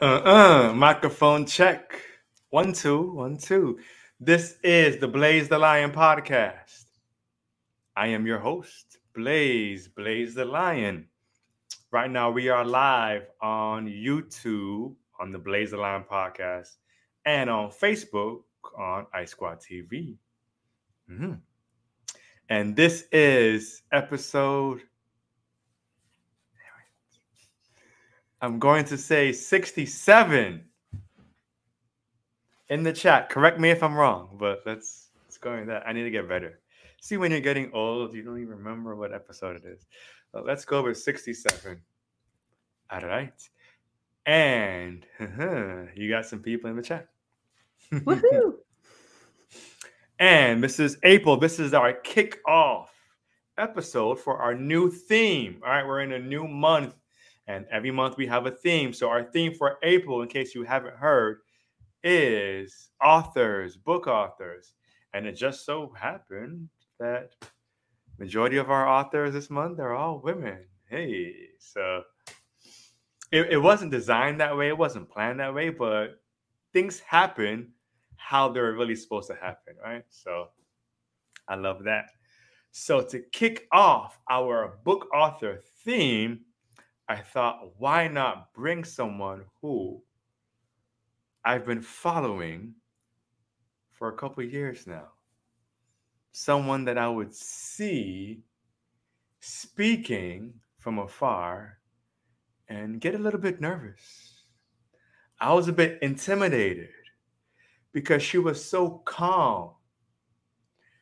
Uh uh microphone check. One, two, one, two. This is the Blaze the Lion podcast. I am your host, Blaze, Blaze the Lion. Right now, we are live on YouTube on the Blaze the Lion podcast and on Facebook on Ice Squad TV. hmm And this is episode I'm going to say 67 in the chat. Correct me if I'm wrong, but let's let's go in that. I need to get better. See, when you're getting old, you don't even remember what episode it is. But let's go with 67. All right. And you got some people in the chat. Woohoo! and this is April. This is our kickoff episode for our new theme. All right, we're in a new month and every month we have a theme. So our theme for April, in case you haven't heard, is authors, book authors. And it just so happened that majority of our authors this month are all women. Hey, so it, it wasn't designed that way, it wasn't planned that way, but things happen how they're really supposed to happen, right? So I love that. So to kick off our book author theme, I thought, why not bring someone who I've been following for a couple years now? Someone that I would see speaking from afar and get a little bit nervous. I was a bit intimidated because she was so calm.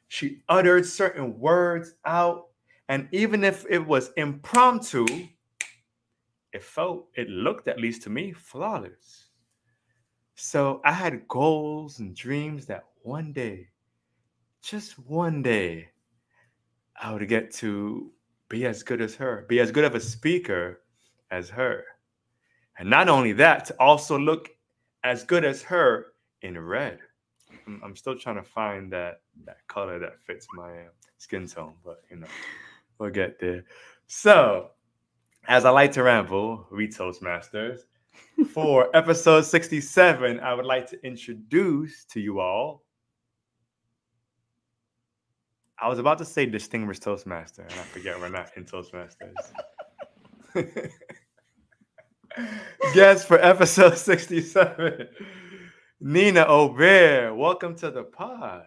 She uttered certain words out, and even if it was impromptu, it felt, it looked at least to me, flawless. So I had goals and dreams that one day, just one day, I would get to be as good as her, be as good of a speaker as her. And not only that, to also look as good as her in red. I'm, I'm still trying to find that that color that fits my uh, skin tone, but you know, we'll get there. So as I like to ramble, we Toastmasters. For episode 67, I would like to introduce to you all. I was about to say distinguished Toastmaster, and I forget we're not in Toastmasters. Guest for episode 67, Nina Obier. Welcome to the pod.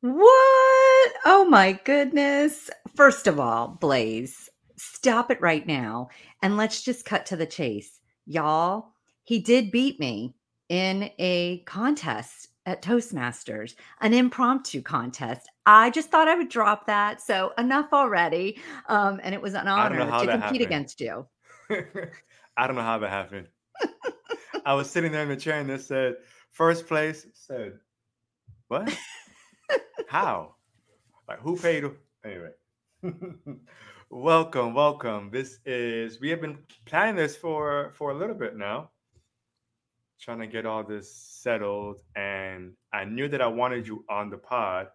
What? Oh my goodness. First of all, Blaze, stop it right now and let's just cut to the chase. Y'all, he did beat me in a contest at Toastmasters, an impromptu contest. I just thought I would drop that. So enough already. Um, and it was an honor to compete happened. against you. I don't know how that happened. I was sitting there in the chair and it said, first place said, what? how? Like who paid? Anyway. Welcome, welcome. This is we have been planning this for for a little bit now. Trying to get all this settled and I knew that I wanted you on the pod,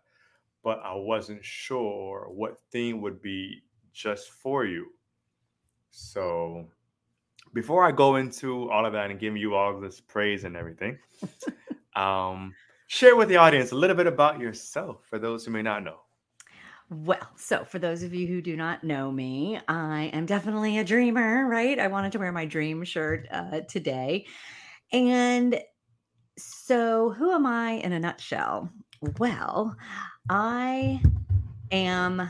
but I wasn't sure what theme would be just for you. So, before I go into all of that and give you all this praise and everything, um share with the audience a little bit about yourself for those who may not know. Well, so for those of you who do not know me, I am definitely a dreamer, right? I wanted to wear my dream shirt uh, today. And so, who am I in a nutshell? Well, I am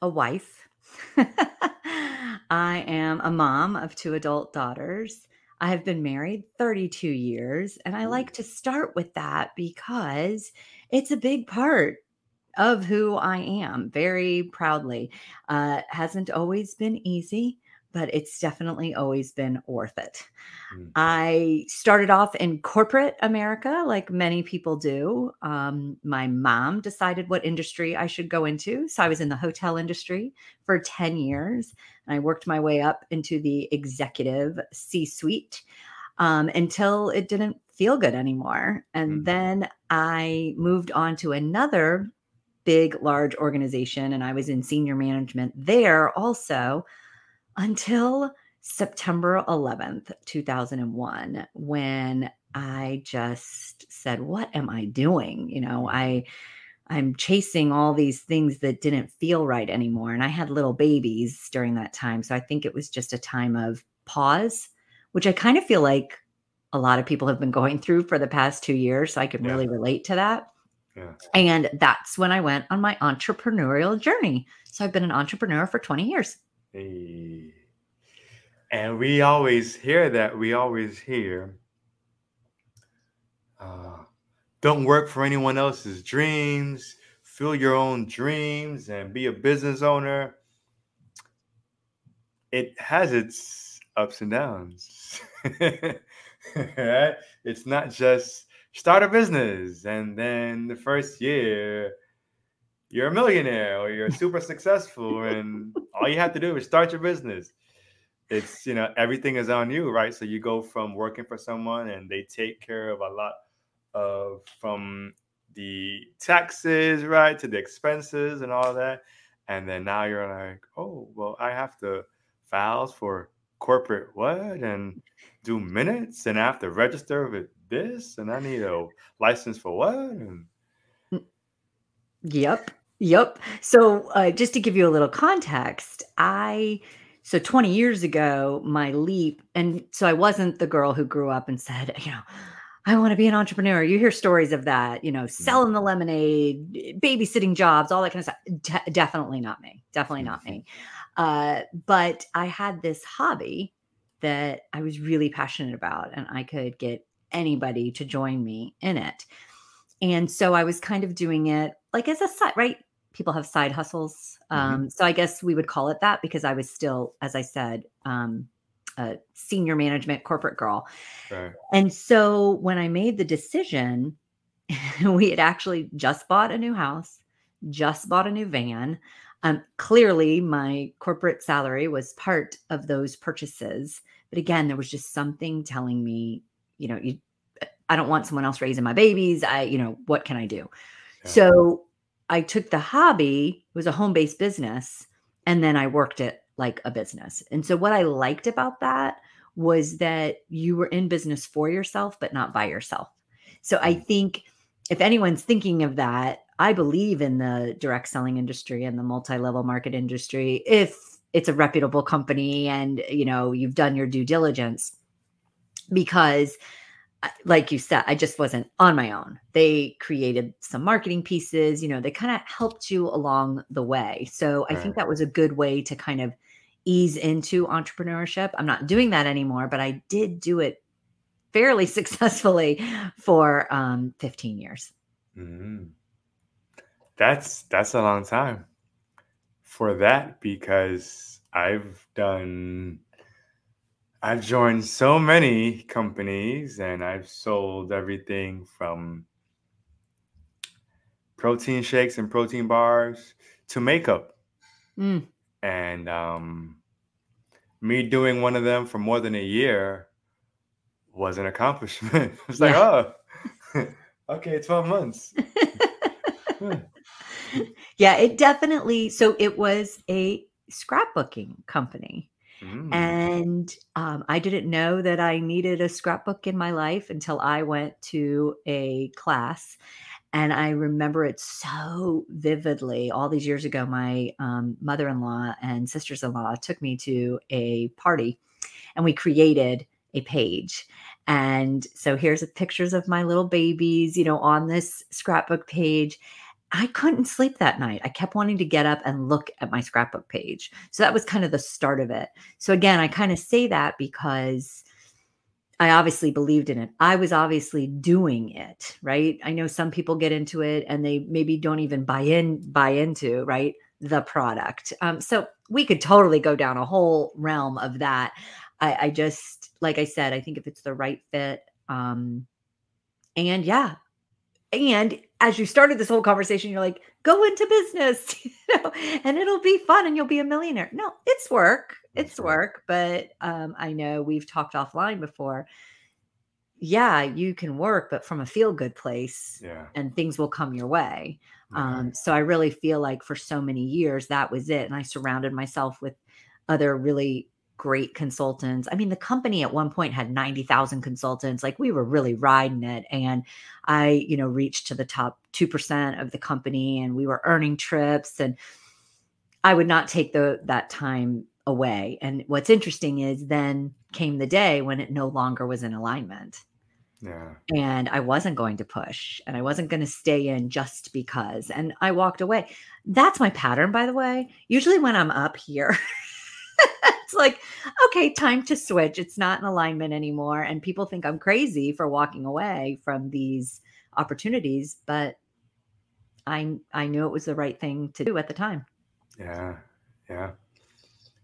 a wife. I am a mom of two adult daughters. I have been married 32 years, and I like to start with that because it's a big part of who I am very proudly. Uh, hasn't always been easy, but it's definitely always been worth it. Mm-hmm. I started off in corporate America, like many people do. Um, my mom decided what industry I should go into. So I was in the hotel industry for 10 years, and I worked my way up into the executive C suite. Um, until it didn't feel good anymore. And mm-hmm. then I moved on to another big, large organization, and I was in senior management there also until September 11th, 2001, when I just said, What am I doing? You know, I. I'm chasing all these things that didn't feel right anymore. And I had little babies during that time. So I think it was just a time of pause, which I kind of feel like a lot of people have been going through for the past two years. So I can Yeah. really relate to that. Yeah. And that's when I went on my entrepreneurial journey. So I've been an entrepreneur for 20 years. Hey. And we always hear that. We always hear, uh, don't work for anyone else's dreams. Fill your own dreams and be a business owner. It has its ups and downs. right? It's not just start a business and then the first year you're a millionaire or you're super successful and all you have to do is start your business. It's you know everything is on you right? So you go from working for someone and they take care of a lot of from the taxes right to the expenses and all that. And then now you're like oh well i have to file for corporate what? And do minutes and i have to register with this and i need a license for what and Yep. Yep. So, uh, just to give you a little context, I, so 20 years ago, my leap, and so I wasn't the girl who grew up and said, you know, I want to be an entrepreneur. You hear stories of that, you know, selling the lemonade, babysitting jobs, all that kind of stuff. De- definitely not me. Definitely not me. Uh, but I had this hobby that I was really passionate about, and I could get anybody to join me in it. And so I was kind of doing it like as a side, right? People have side hustles. Mhm. Um, so I guess we would call it that because I was still, as I said, um, a senior management corporate girl. right And so when I made the decision, we had actually just bought a new house, just bought a new van. Um, clearly, my corporate salary was part of those purchases. But again, there was just something telling me, you know, you, I don't want someone else raising my babies. I, you know, what can I do? Yeah. So I took the hobby, it was a home based business, and then I worked it like a business. And so what I liked about that was that you were in business for yourself, but not by yourself. So I Mm. think if anyone's thinking of that, I believe in the direct selling industry and the multi-level market industry if it's a reputable company and you know you've done your due diligence because like you said I just wasn't on my own. They created some marketing pieces, you know, they kind of helped you along the way. So I think that was a good way to kind of ease into entrepreneurship. I'm not doing that anymore, but I did do it fairly successfully for um, 15 years. Mhm. That's that's a long time for that because I've done I've joined so many companies and I've sold everything from protein shakes and protein bars to makeup. Mm, And um, me doing one of them for more than a year was an accomplishment. it's like, oh, okay, 12 months. Yeah, it definitely. So it was a scrapbooking company. Mm. And um, I didn't know that I needed a scrapbook in my life until I went to a class. And I remember it so vividly. All these years ago, my um, mother in law and sisters in law took me to a party and we created a page. And so here's pictures of my little babies, you know, on this scrapbook page. I couldn't sleep that night. I kept wanting to get up and look at my scrapbook page. So that was kind of the start of it. So again, I kind of say that because I obviously believed in it. I was obviously doing it, right? I know some people get into it and they maybe don't even buy in buy into, right? The product. Um, so we could totally go down a whole realm of that. I, I just, like I said, I think if it's the right fit, um, and yeah, and as you started this whole conversation, you're like, go into business, you know, and it'll be fun and you'll be a millionaire. No, it's work. It's work. But um, I know we've talked offline before. Yeah, you can work, but from a feel good place Yeah. and things will come your way. Um, so I really feel like for so many years that was it. And I surrounded myself with other really great consultants. I mean, the company at one point had 90,000 consultants. Like we were really riding it. And I, you know, reached to the top 2% of the company and we were earning trips and I would not take the that time away. And what's interesting is then came the day when it no longer was in alignment. Yeah. And I wasn't going to push and I wasn't going to stay in just because. And I walked away. That's my pattern, by the way. Usually when I'm up here, it's like, okay, time to switch. It's not in alignment anymore. And people think I'm crazy for walking away from these opportunities, but I I knew it was the right thing to do at the time. Yeah. Yeah.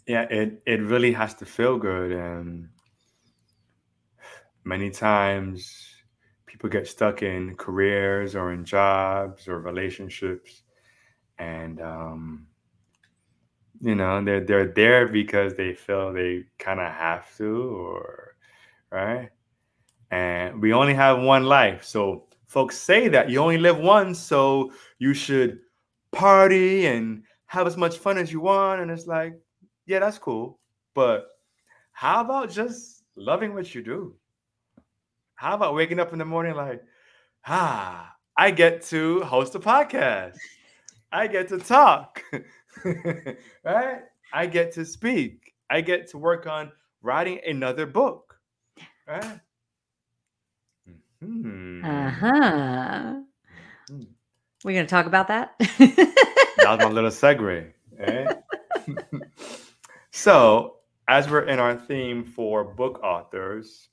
Yeah, it it really has to feel good and many times people get stuck in careers or in jobs or relationships and um, you know they're they're there because they feel they kind of have to or right and we only have one life so folks say that you only live once so you should party and have as much fun as you want and it's like yeah that's cool but how about just loving what you do how about waking up in the morning like, ah, I get to host a podcast. I get to talk. right? I get to speak. I get to work on writing another book. Right? Mm-hmm. Uh-huh. Mm-hmm. We're gonna talk about that. that was my little segue. Eh? so, as we're in our theme for book authors,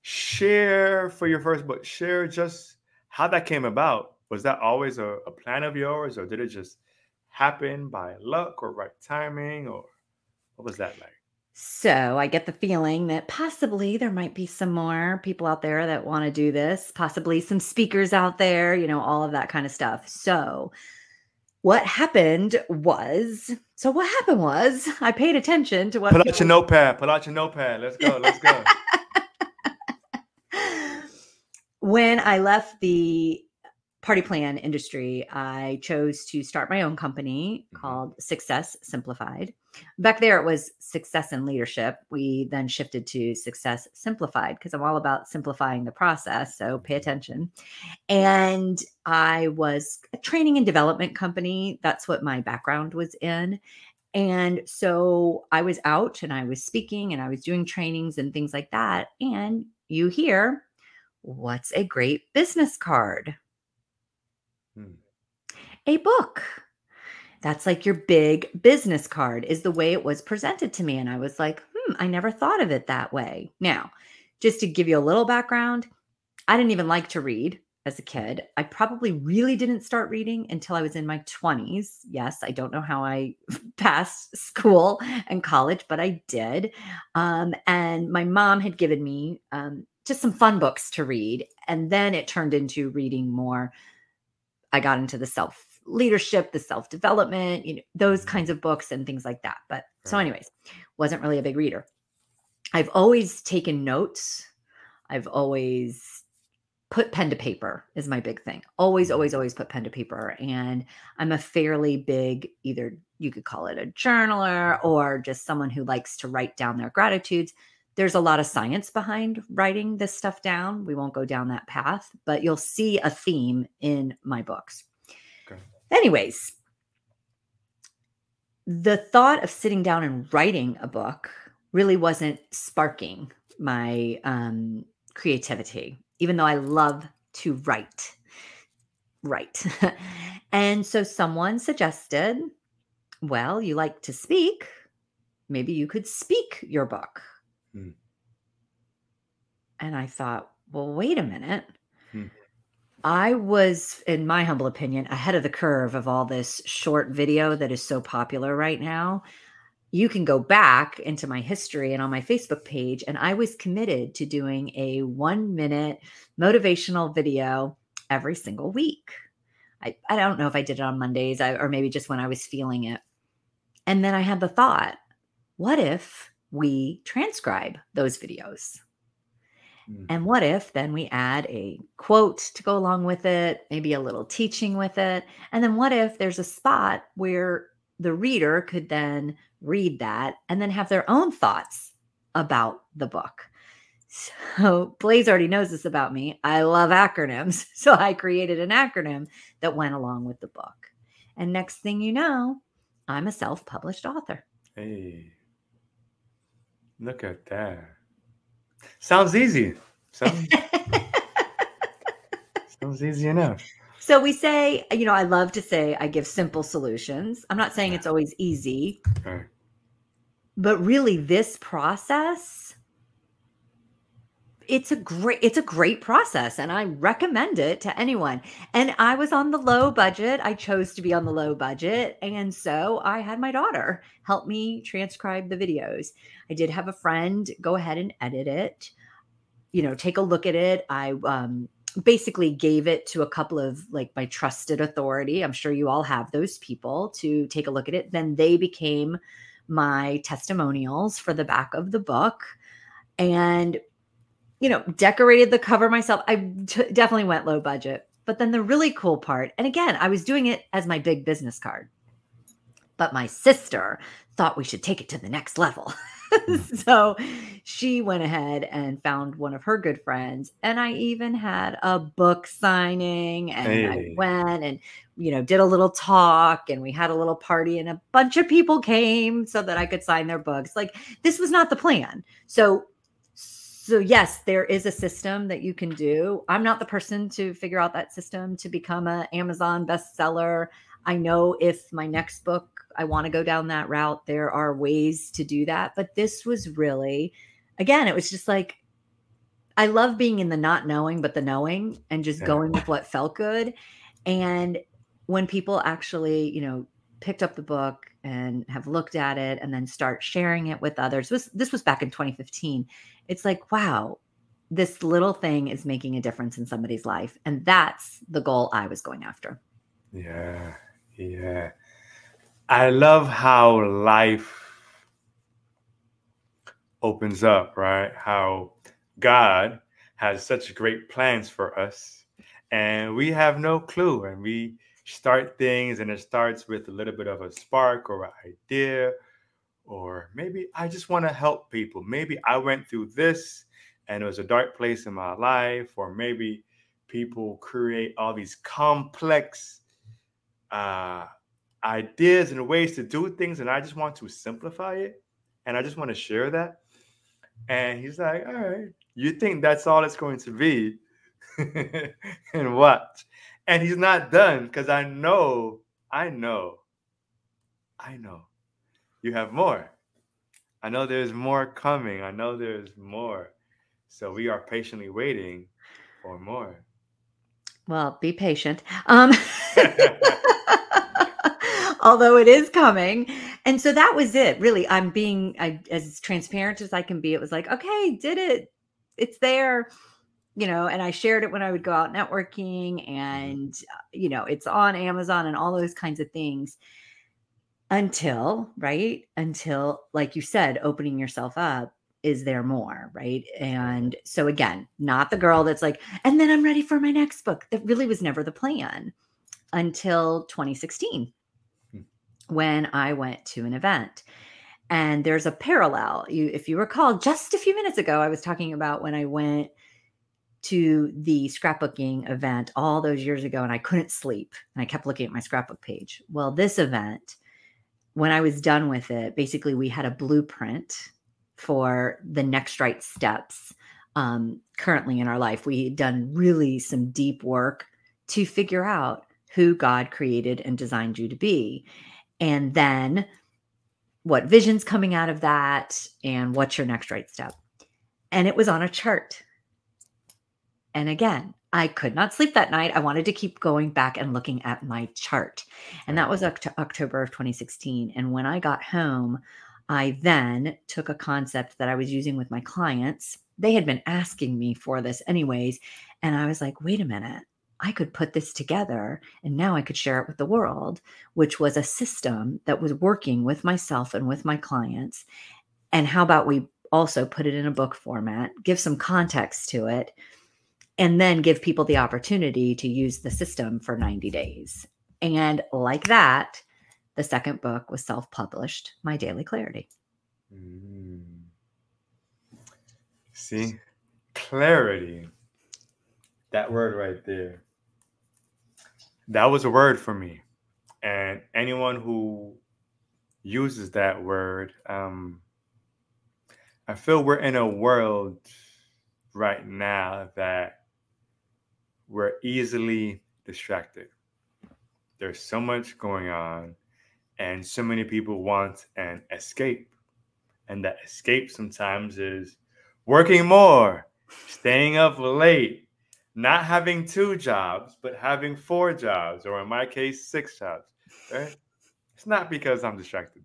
share for your first book, share just how that came about. Was that always a, a plan of yours, or did it just happen by luck or right timing, or what was that like? So I get the feeling that possibly there might be some more people out there that want to do this, possibly some speakers out there, you know, all of that kind of stuff. So what happened was, so what happened was I paid attention to what Pull out your notepad, pull out your notepad. Let's go, let's go. when I left the party plan industry, I chose to start my own company mm-hmm. called Success Simplified. Back there, it was Success and Leadership. We then shifted to Success Simplified because I'm all about simplifying the process. So pay attention. And I was a training and development company. That's what my background was in. And so I was out and I was speaking and I was doing trainings and things like that. And you hear What's a great business card? Hmm. A book. That's like your big business card, is the way it was presented to me. And I was like, hmm, I never thought of it that way. Now, just to give you a little background, I didn't even like to read as a kid. I probably really didn't start reading until I was in my 20s. Yes, I don't know how I passed school and college, but I did. Um, and my mom had given me um, just some fun books to read. And then it turned into reading more. I got into the self leadership, the self development, you know, those kinds of books and things like that. But right. so, anyways, wasn't really a big reader. I've always taken notes. I've always put pen to paper is my big thing. Always, mm-hmm. always, always put pen to paper. And I'm a fairly big, either you could call it a journaler or just someone who likes to write down their gratitudes there's a lot of science behind writing this stuff down. We won't go down that path, but you'll see a theme in my books. Okay. Anyways, the thought of sitting down and writing a book really wasn't sparking my um, creativity, even though I love to write. Write. and so someone suggested, well, you like to speak. Maybe you could speak your book. Mm. And I thought, well, wait a minute. Hmm. I was, in my humble opinion, ahead of the curve of all this short video that is so popular right now. You can go back into my history and on my Facebook page, and I was committed to doing a one minute motivational video every single week. I, I don't know if I did it on Mondays I, or maybe just when I was feeling it. And then I had the thought, what if we transcribe those videos. Mm. And what if then we add a quote to go along with it, maybe a little teaching with it? And then what if there's a spot where the reader could then read that and then have their own thoughts about the book. So Blaze already knows this about me. I love acronyms. So I created an acronym that went along with the book. And next thing you know, I'm a self published author. Hey, look at that. Sounds easy. Sounds, sounds easy enough. So we say, you know, I love to say I give simple solutions. I'm not saying it's always easy, Right. but really this process it's a great it's a great process and I recommend it to anyone. And I was on the low budget. I chose to be on the low budget and so I had my daughter help me transcribe the videos. I did have a friend go ahead and edit it. You know, take a look at it. I um basically gave it to a couple of like my trusted authority. I'm sure you all have those people to take a look at it. Then they became my testimonials for the back of the book. And you know, decorated the cover myself. I t- definitely went low budget. But then the really cool part, and again, I was doing it as my big business card. But my sister thought we should take it to the next level. Hmm. so she went ahead and found one of her good friends. And I even had a book signing and I went and, you know, did a little talk and we had a little party and a bunch of people came so that I could sign their books. Like this was not the plan. So so yes there is a system that you can do. I'm not the person to figure out that system to become a amazon bestseller. I know if my next book i want to go down that route there are ways to do that but this was really again it was just like i love being in the not knowing but the knowing and just going with what felt good. And when people actually you know picked up the book and have looked at it and then start sharing it with others this, this was back in 2015 it's like wow this little thing is making a difference in somebody's life and that's the goal i was going after Yeah. Yeah. I love how life opens up, right? How God has such great plans for us and we have no clue and we start things and it starts with a little bit of a spark or an idea or maybe I just want to help people. Maybe I went through this and it was a dark place in my life or maybe people create all these complex uh, ideas and ways to do things, and I just want to simplify it, and I just want to share that. And he's like, "All right, you think that's all it's going to be, and watch." And he's not done because I know, I know, I know, you have more. I know there's more coming. I know there's more. So we are patiently waiting for more. well be patient um although it is coming and so that was it really i'm being I, as transparent as i can be it was like okay did it it's there you know and i shared it when i would go out networking and uh, you know it's on amazon and all those kinds of things until right until like you said opening yourself up is there more right? And so again not the girl that's like and then i'm ready for my next book. That really was never the plan until 2016 Hmm. when i went to an event. And there's a parallel. You if you recall just a few minutes ago i was talking about when i went to the scrapbooking event all those years ago and i couldn't sleep and i kept looking at my scrapbook page. Well this event when i was done with it basically we had a blueprint for the next right steps um, currently in our life. We had done really some deep work to figure out who god created and designed you to be. And then what visions coming out of that and what's your next right step? And it was on a chart and again i could not sleep that night. I wanted to keep going back and looking at my chart. And that was Oct- october of 2016 and when i got home i then took a concept that i was using with my clients. They had been asking me for this anyways. And i was like wait a minute. I could put this together and now I could share it with the world, which was a system that was working with myself and with my clients. And how about we also put it in a book format, give some context to it, and then give people the opportunity to use the system for 90 days. And like that, The second book was self published, My Daily Clarity. Mm. See, clarity. That word right there. That was a word for me. And anyone who uses that word, um, I feel we're in a world right now that we're easily distracted. There's so much going on, and so many people want an escape. And that escape sometimes is working more, staying up late, not having two jobs, but having four jobs, or in my case, six jobs. Right? It's not because I'm distracted,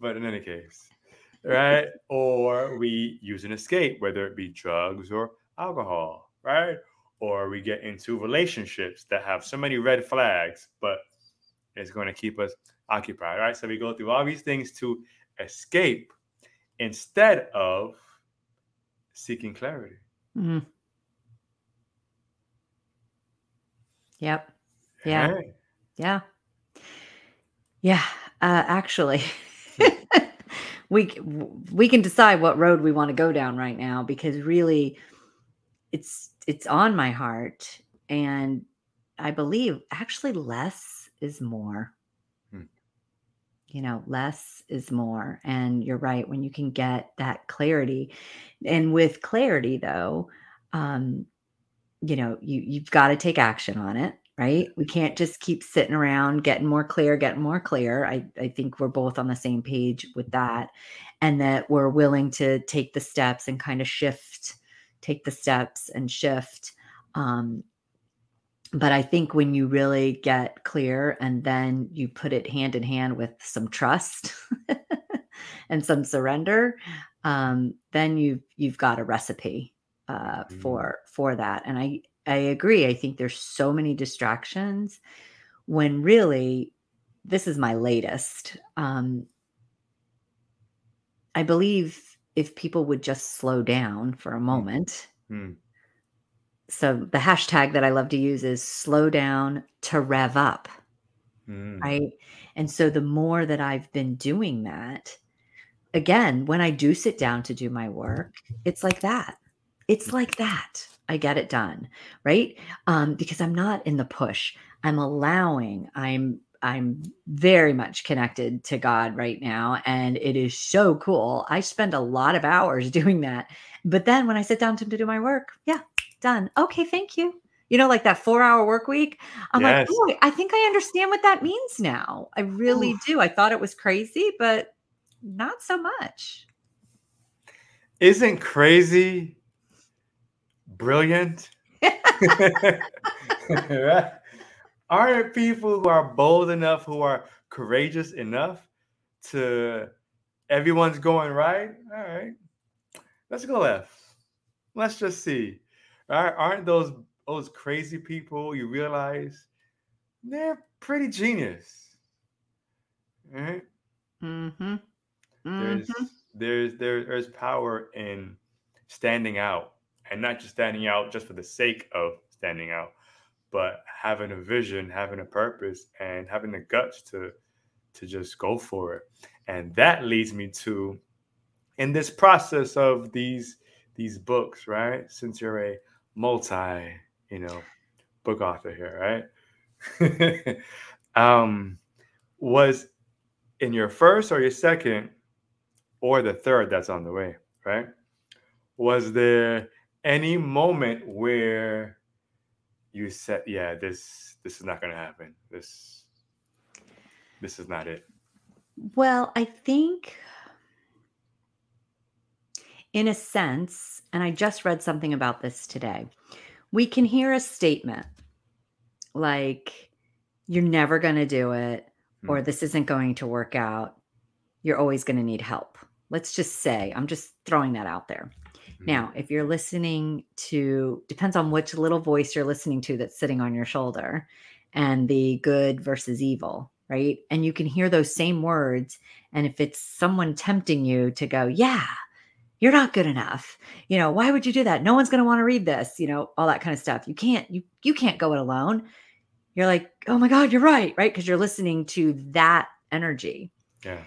but in any case, right? or we use an escape, whether it be drugs or alcohol, right? Or we get into relationships that have so many red flags, but it's going to keep us occupied, right? So we go through all these things to escape instead of seeking clarity. Mm. Yep. Yeah. Hey. Yeah. Yeah. Uh, actually, we we can decide what road we want to go down right now because really, it's it's on my heart, and I believe actually less is more. Hmm. You know, less is more, and you're right when you can get that clarity, and with clarity though, um, you know, you you've got to take action on it, right? We can't just keep sitting around getting more clear, getting more clear. I I think we're both on the same page with that and that we're willing to take the steps and kind of shift, take the steps and shift. Um but I think when you really get clear and then you put it hand in hand with some trust and some surrender, um, then you've you've got a recipe uh, Mm. for for that. And I I agree. I think there's so many distractions when really this is my latest. Um, I believe if people would just slow down for a moment. Hmm. So the hashtag that I love to use is slow down to rev up. Hmm. Right. And so the more that I've been doing that, again, when I do sit down to do my work, it's like that. It's like that. I get it done. Right. Um, because I'm not in the push. I'm allowing, I'm I'm very much connected to God right now. And it is so cool. I spend a lot of hours doing that. But then when I sit down to, to do my work, yeah, done. Okay, thank you. You know, like that four hour work week. I'm like, Yes. oh, I think I understand what that means now. I really Oof. do. I thought it was crazy, but not so much. Isn't crazy brilliant? Right? Aren't people who are bold enough, who are courageous enough to everyone's going right? All right, let's go left. Let's just see. All right, aren't those those crazy people you realize they're pretty genius? All right? Mm-hmm. there's there's there's power in standing out and not just standing out just for the sake of standing out but having a vision having a purpose and having the guts to to just go for it. And that leads me to in this process of these these books right? Since you're a multi you know book author here right? Um was in your first or your second or the third that's on the way, right? Was there any moment where you said, "Yeah, this this is not going to happen. This this is not it." Well, I think in a sense, and I just read something about this today, we can hear a statement like, you're never going to do it, or Hmm. this isn't going to work out. You're always going to need help. Let's just say, I'm just throwing that out there. Mhm. Now, if you're listening to, depends on which little voice you're listening to that's sitting on your shoulder and the good versus evil, right? And you can hear those same words. And if it's someone tempting you to go, yeah, you're not good enough. You know, why would you do that? No one's going to want to read this, you know, all that kind of stuff. You can't, you, you can't go it alone. You're like, oh my God, you're right, right? Because you're listening to that energy. Yeah.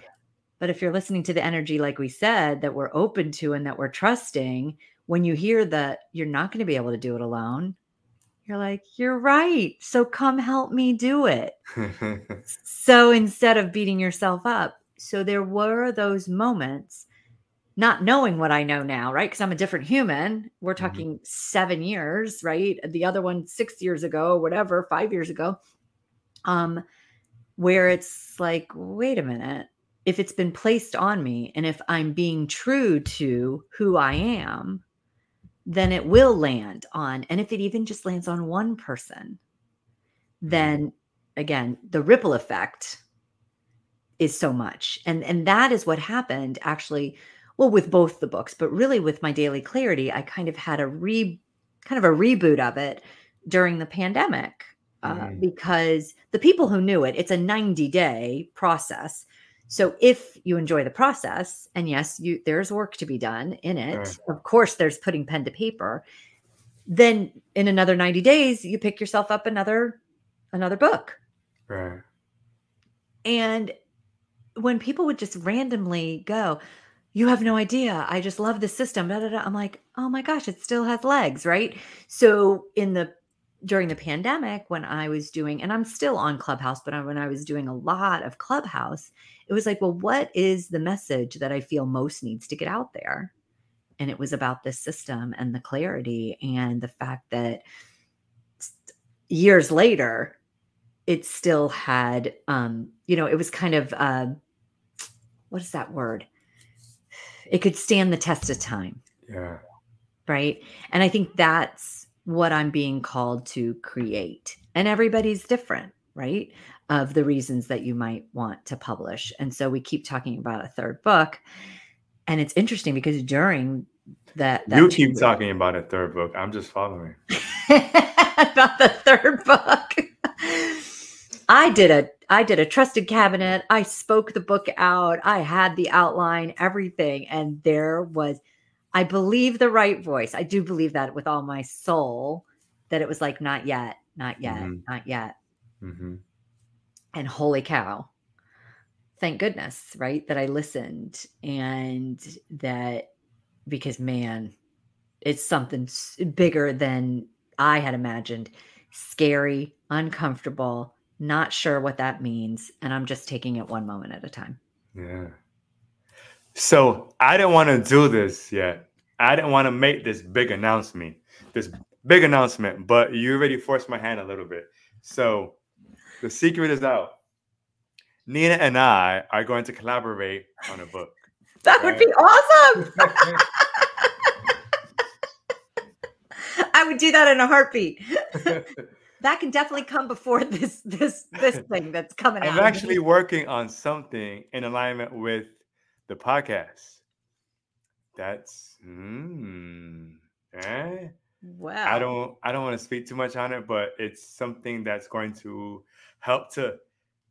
But if you're listening to the energy, like we said, that we're open to and that we're trusting, when you hear that you're not going to be able to do it alone, you're like, you're right. So come help me do it. so instead of beating yourself up, so there were those moments, not knowing what I know now, right? Because I'm a different human. We're Mm-hmm. talking seven years, right? The other one six years ago, whatever, five years ago. Um, where it's like, wait a minute, if it's been placed on me and if I'm being true to who I am, then it will land on, and if it even just lands on one person, then again, the ripple effect is so much. And and that is what happened actually, well, with both the books, but really with my daily clarity, I kind of had a re kind of a reboot of it during the pandemic. Uh, Mhm. because the people who knew it, it's a 90 day process. So if you enjoy the process, and yes, you there's work to be done in it. Right. Of course, there's putting pen to paper. Then in another 90 days, you pick yourself up another another book. right. And when people would just randomly go, you have no idea. I just love the system. Da, da, da. I'm like, oh my gosh, it still has legs, right? So in the during the pandemic, when I was doing, and I'm still on Clubhouse, but I- when I was doing a lot of Clubhouse, it was like, well, what is the message that I feel most needs to get out there? And it was about this system and the clarity and the fact that years later, it still had um you know it was kind of uh what is that word it could stand the test of time Yeah. right and i think that's what i'm being called to create and everybody's different right of the reasons that you might want to publish and so we keep talking about a third book and it's interesting because during that, that You keep talking about a third book. I'm just following. about the third book. I did a I did a trusted cabinet. I spoke the book out. I had the outline, everything, and there was I believe the right voice. I do believe that with all my soul that it was like not yet, not yet, Mhm. not yet. hmm And holy cow. Thank goodness, right? That I listened and that because man, it's something bigger than I had imagined. Scary, uncomfortable, not sure what that means. And I'm just taking it one moment at a time. Yeah. So I didn't want to do this yet. I didn't want to make this big announcement, this big announcement, but you already forced my hand a little bit. So the secret is out. Nina and I are going to collaborate on a book. That would be awesome. I would do that in a heartbeat. that can definitely come before this this this thing that's coming I'm out. actually working on something in alignment with the podcast. That's mm, eh? wow. I don't I don't want to speak too much on it, but it's something that's going to help to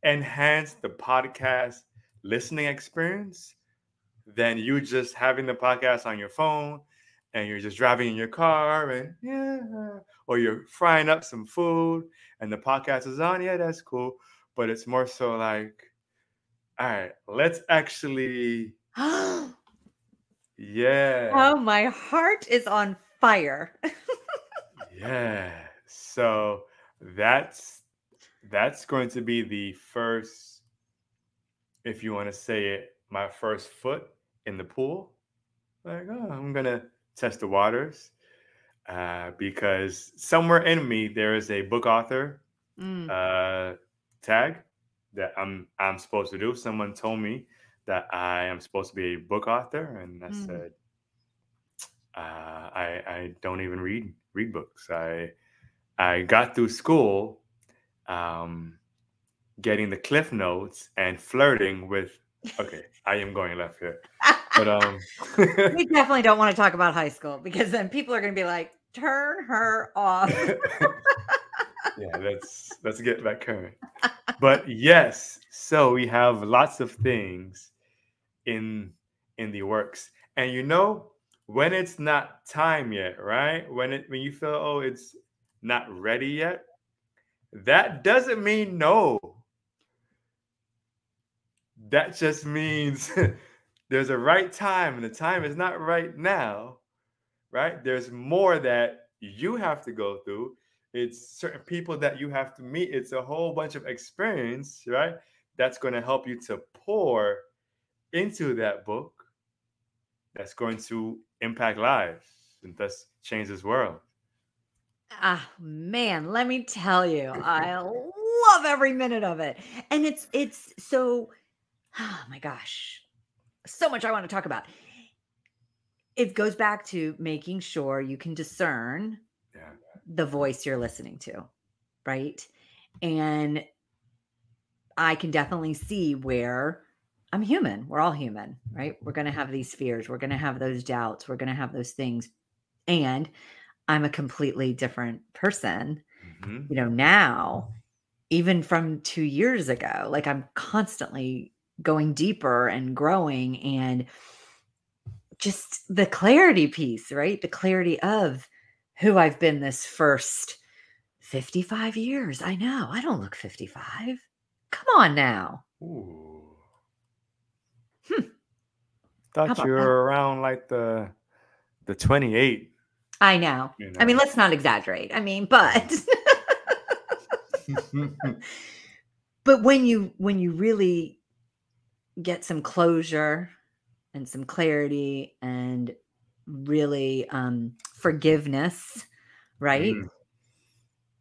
enhance the podcast listening experience than you just having the podcast on your phone and you're just driving in your car and yeah or you're frying up some food and the podcast is on yeah that's cool but it's more so like all right let's actually yeah. oh, my heart is on fire. Yeah. So that's that's going to be the first, if you want to say it, my first foot in the pool. Like, oh, I'm gonna test the waters. Uh, because somewhere in me there is a book author Mm. uh, tag that I'm I'm supposed to do. Someone told me that I am supposed to be a book author, and I Mm. said uh, I I don't even read read books. I I got through school, um, getting the cliff notes and flirting with. Okay, I am going left here, but um, we definitely don't want to talk about high school because then people are going to be like, turn her off. Yeah, let's let's get back current. But yes, so we have lots of things in in the works. And you know, when it's not time yet, right? When it when you feel oh it's not ready yet, that doesn't mean no. that just means there's a right time and the time is not right now, right? There's more that you have to go through. It's certain people that you have to meet. It's a whole bunch of experience, right? That's going to help you to pour into that book that's going to impact lives and thus change this world. Ah, man, let me tell you, I love every minute of it. And it's it's so oh my gosh. So much I want to talk about. It goes back to making sure you can discern Yeah. the voice you're listening to, right? And I can definitely see where I'm human. We're all human, right? We're going to have these fears. We're going to have those doubts. We're going to have those things. And I'm a completely different person, Mhm. you know, now, even from two years ago. Like I'm constantly going deeper and growing and just the clarity piece, right? The clarity of who I've been this first 55 years. I know. I don't look 55. Come on now. Ooh. Hmm. Thought you were that? around like the the 28. I know. You I mean, let's not exaggerate. I mean, but but when you when you really get some closure and some clarity and really um forgiveness, right? Mm.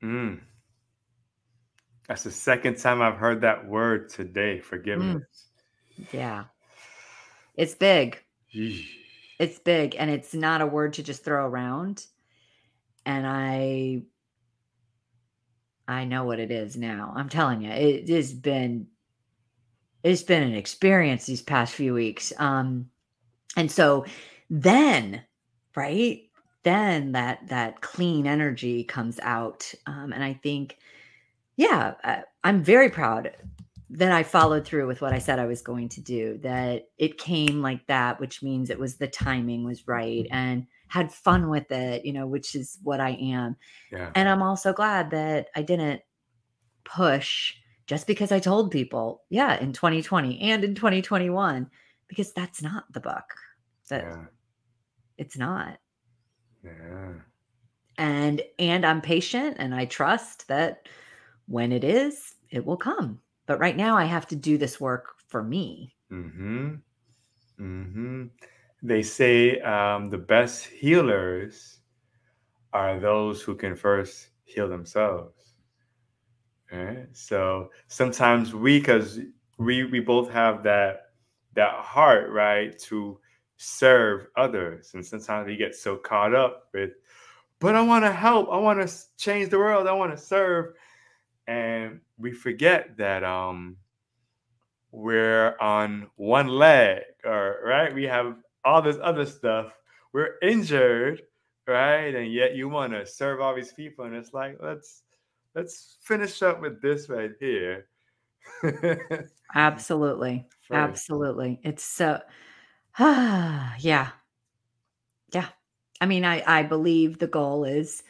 Mm. That's the second time I've heard that word today, forgiveness. Yeah. It's big. Yeesh. It's big and it's not a word to just throw around. And I I know what it is now. I'm telling you, it has been it's been an experience these past few weeks. Um and so then, right? Then that that clean energy comes out. Um and I think yeah, uh, I'm very proud that I followed through with what I said I was going to do, that it came like that, which means it was the timing was right and had fun with it, you know, which is what I am. Yeah. And I'm also glad that I didn't push just because I told people, yeah, in 2020 and in 2021, because that's not the book. That Yeah. It's not. Yeah. And and I'm patient and I trust that when it is, it will come. But right now I have to do this work for me. Mm-hmm. Mm-hmm. They say um, the best healers are those who can first heal themselves. Right? So sometimes we, because we we both have that that heart, right, to serve others, and sometimes we get so caught up with, but I want to help, I want to change the world, I want to serve, and we forget that um we're on one leg or right? We have all this other stuff. We're injured right? And yet you want to serve all these people. And it's like let's let's finish up with this right here. Absolutely. First. Absolutely. It's so yeah. Yeah. I mean, I I believe the goal is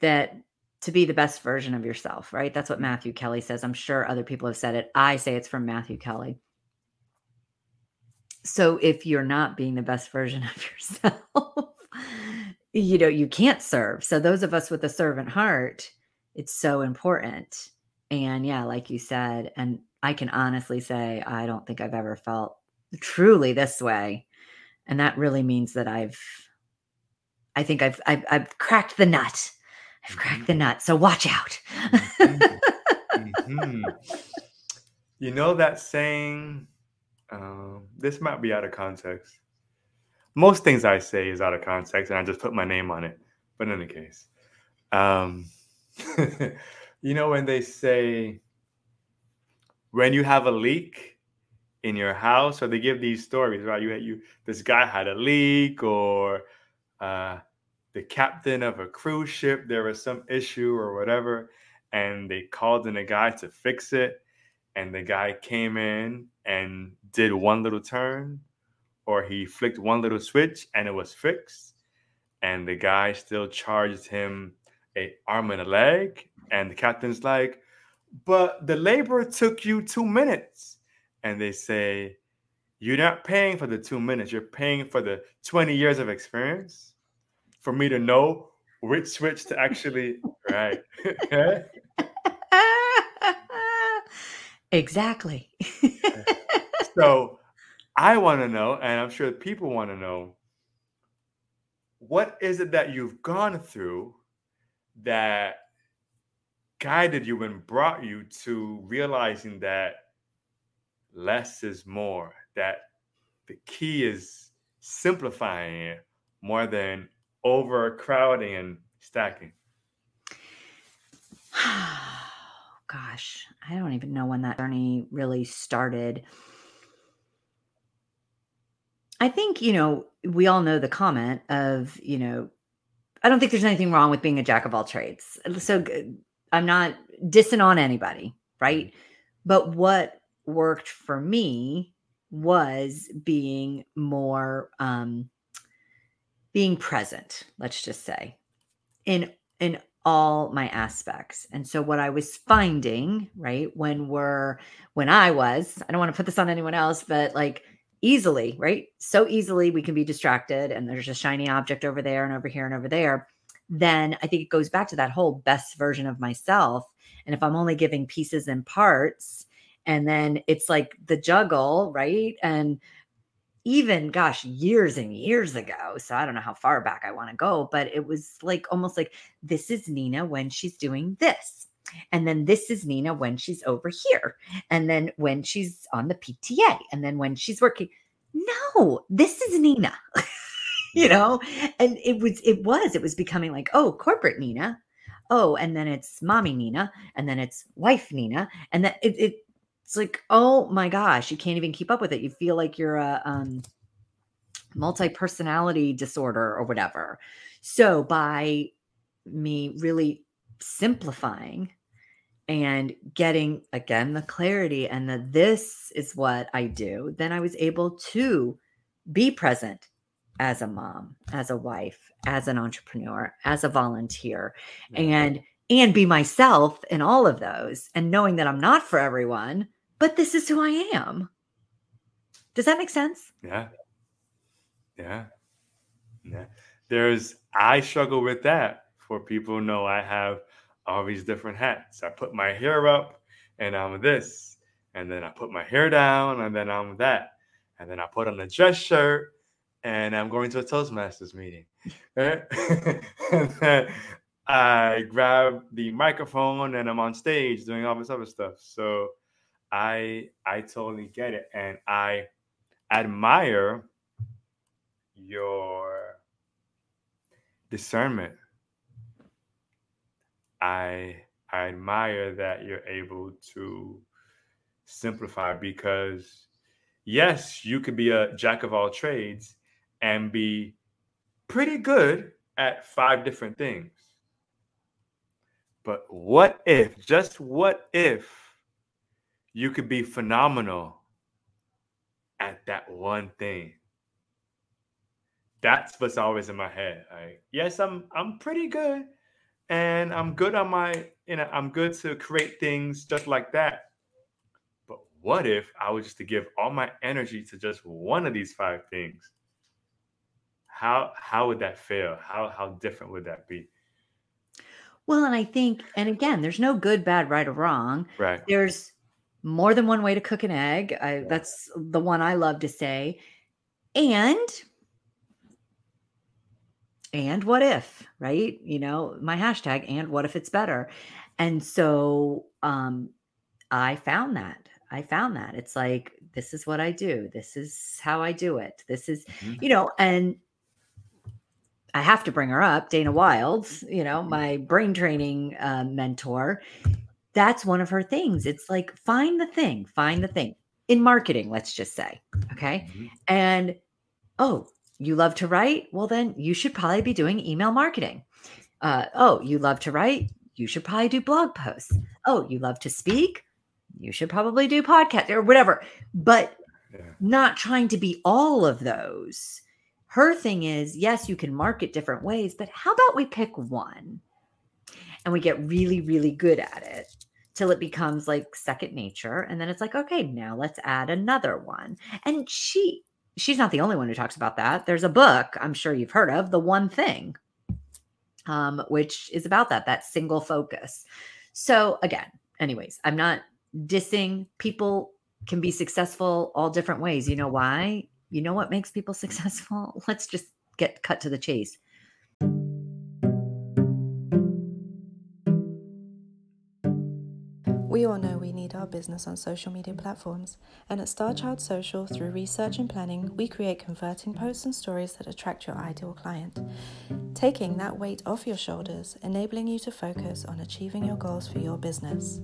that to be the best version of yourself, right? That's what Matthew Kelly says. I'm sure other people have said it. I say it's from Matthew Kelly. So if you're not being the best version of yourself, you know, you can't serve. So those of us with a servant heart, it's so important. And yeah, like you said, and I can honestly say I don't think I've ever felt truly this way. And that really means that I've I think I've I've, I've cracked the nut. I've cracked the nut. So watch out. Mhm. You know that saying? Um, this might be out of context. Most things I say is out of context, and I just put my name on it. But in any case, um, you know when they say when you have a leak in your house, or they give these stories, right? You you this guy had a leak, or uh, the captain of a cruise ship there was some issue or whatever and they called in a guy to fix it and the guy came in and did one little turn or he flicked one little switch and it was fixed and the guy still charged him a arm and a leg and the captain's like but the labor took you two minutes and they say, You're not paying for the two minutes, you're paying for the 20 years of experience for me to know which switch to actually, right? exactly. so I want to know, and I'm sure people want to know what is it that you've gone through that guided you and brought you to realizing that less is more, that the key is simplifying it more than overcrowding and stacking? Gosh, I don't even know when that journey really started. I think, you know, we all know the comment of, you know, I don't think there's anything wrong with being a jack of all trades. So I'm not dissing on anybody, right? Mm-hmm. But what worked for me was being more um being present, let's just say. In in all my aspects. And so what I was finding, right, when we're when I was, I don't want to put this on anyone else, but like easily, right? So easily we can be distracted and there's a shiny object over there and over here and over there. Then I think it goes back to that whole best version of myself. And if I'm only giving pieces and parts, and then it's like the juggle, right? And even gosh years and years ago so i don't know how far back i want to go but it was like almost like this is nina when she's doing this and then this is nina when she's over here and then when she's on the pta and then when she's working. No this is nina you know? And it was it was it was becoming like oh corporate nina. Oh and then it's mommy nina and then it's wife nina and then it, it it's like, oh my gosh, you can't even keep up with it. You feel like you're a um, multi personality disorder or whatever. So, by me really simplifying and getting again the clarity and the this is what I do, then I was able to be present as a mom, as a wife, as an entrepreneur, as a volunteer, and and be myself in all of those and knowing that I'm not for everyone, but this is who I am. Does that make sense? Yeah. Yeah. Yeah. There's, I struggle with that for people know I have all these different hats. I put my hair up and I'm this, and then I put my hair down and then I'm that, and then I put on a dress shirt and I'm going to a Toastmasters meeting. Eh? then I grab the microphone and I'm on stage doing all this other stuff. So I I totally get it, and I admire your discernment. I I admire that you're able to simplify because yes, you could be a jack of all trades and be pretty good at five different things. But what if, just what if you could be phenomenal at that one thing. That's what's always in my head. Like, yes, I'm I'm pretty good, and I'm good on my, you know, I'm good to create things just like that. But what if I was just to give all my energy to just one of these five things? How how would that feel? How how different would that be? Well, and I think, and again, there's no good, bad, right, or wrong. Right. There's more than one way to cook an egg. I, that's the one I love to say. And and what if, right? You know, my hashtag and what if it's better. And so um I found that. I found that. It's like this is what I do. This is how I do it. This is, mm-hmm. you know, and I have to bring her up, Dana Wilds, you know, mm-hmm. my brain training uh, mentor that's one of her things. It's like find the thing, find the thing in marketing, let's just say. Okay. Mm-hmm. And oh, you love to write? Well, then you should probably be doing email marketing. Uh, oh, you love to write? You should probably do blog posts. Oh, you love to speak? You should probably do podcast or whatever. But yeah. not trying to be all of those. Her thing is, yes, you can market different ways, but how about we pick one and we get really, really good at it till it becomes like second nature and then it's like okay now let's add another one. And she she's not the only one who talks about that. There's a book i'm sure you've heard of the one thing um, which is about that that single focus. So again anyways i'm not dissing. People can be successful all different ways. You know why? You know what makes people successful? Let's just get cut to the chase all know we need our mm. business on social media mm. platforms, and at Starchild mm. Social, through research and planning, we create converting posts and stories that attract your ideal client, taking that weight off your shoulders, enabling you to focus on achieving your goals for your business.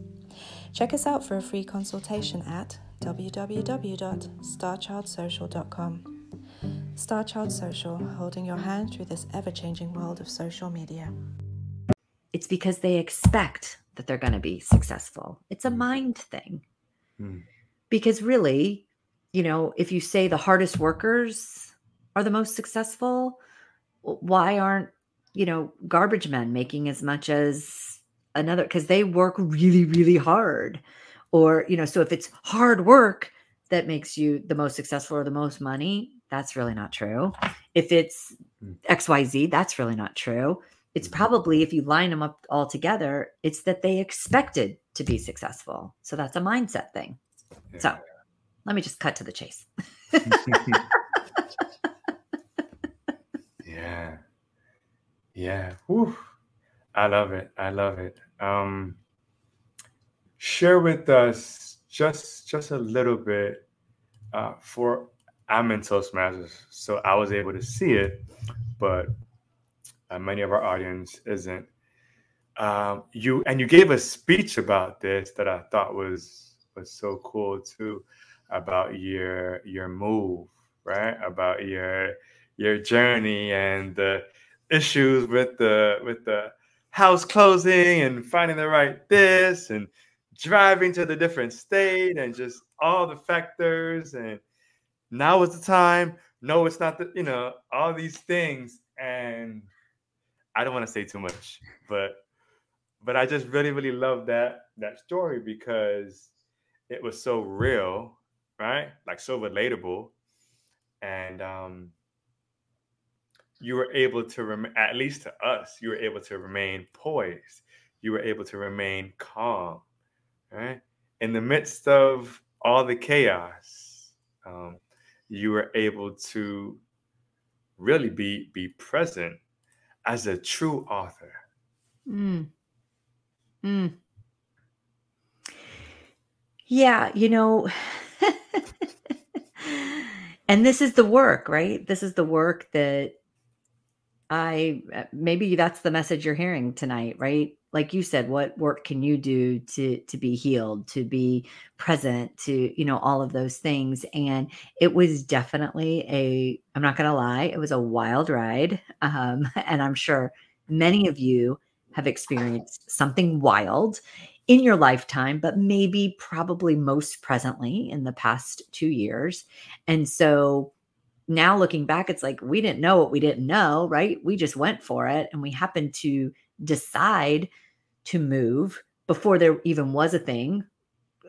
Check us out for a free consultation at www.starchildsocial.com. Starchild Social, holding your hand through this ever changing world of social media. it's because they expect that they're going to be successful. It's a mind thing. Mm. Because really, you know, if you say the hardest workers are the most successful, why aren't, you know, garbage men making as much as another? Because they work really, really hard. Or, you know, so if it's hard work that makes you the most successful or the most money, that's really not true. If it's Mm. XYZ, that's really not true it's Mhm. probably if you line them up all together it's that they expected to be successful so that's a mindset thing so let me just cut to the chase yeah. Yeah. Whew. I love it. I love it. Um share with us just just a little bit uh for I'm in Toastmasters, so I was able to see it, but uh, many of our audience isn't. Um, you and you gave a speech about this that I thought was was so cool too, about your your move, right? About your your journey and the issues with the with the house closing and finding the right this and driving to the different state and just all the factors and now is the time no it's not the you know all these things and i don't want to say too much but but i just really really love that that story because it was so real right? Like so relatable. And um you were able to remain at least to us you were able to remain poised. You were able to remain calm right? In the midst of all the chaos um, you were able to really be be present as a true author Mm. Mm. yeah you know and this is the work right this is the work that i uh, maybe that's the message you're hearing tonight right like you said what work can you do to to be healed to be present to you know all of those things and it was definitely a i'm not going to lie it was a wild ride um and i'm sure many of you have experienced something wild in your lifetime but maybe probably most presently in the past 2 years and so now looking back it's like we didn't know what we didn't know right? We just went for it and we happened to decide to move before there even was a thing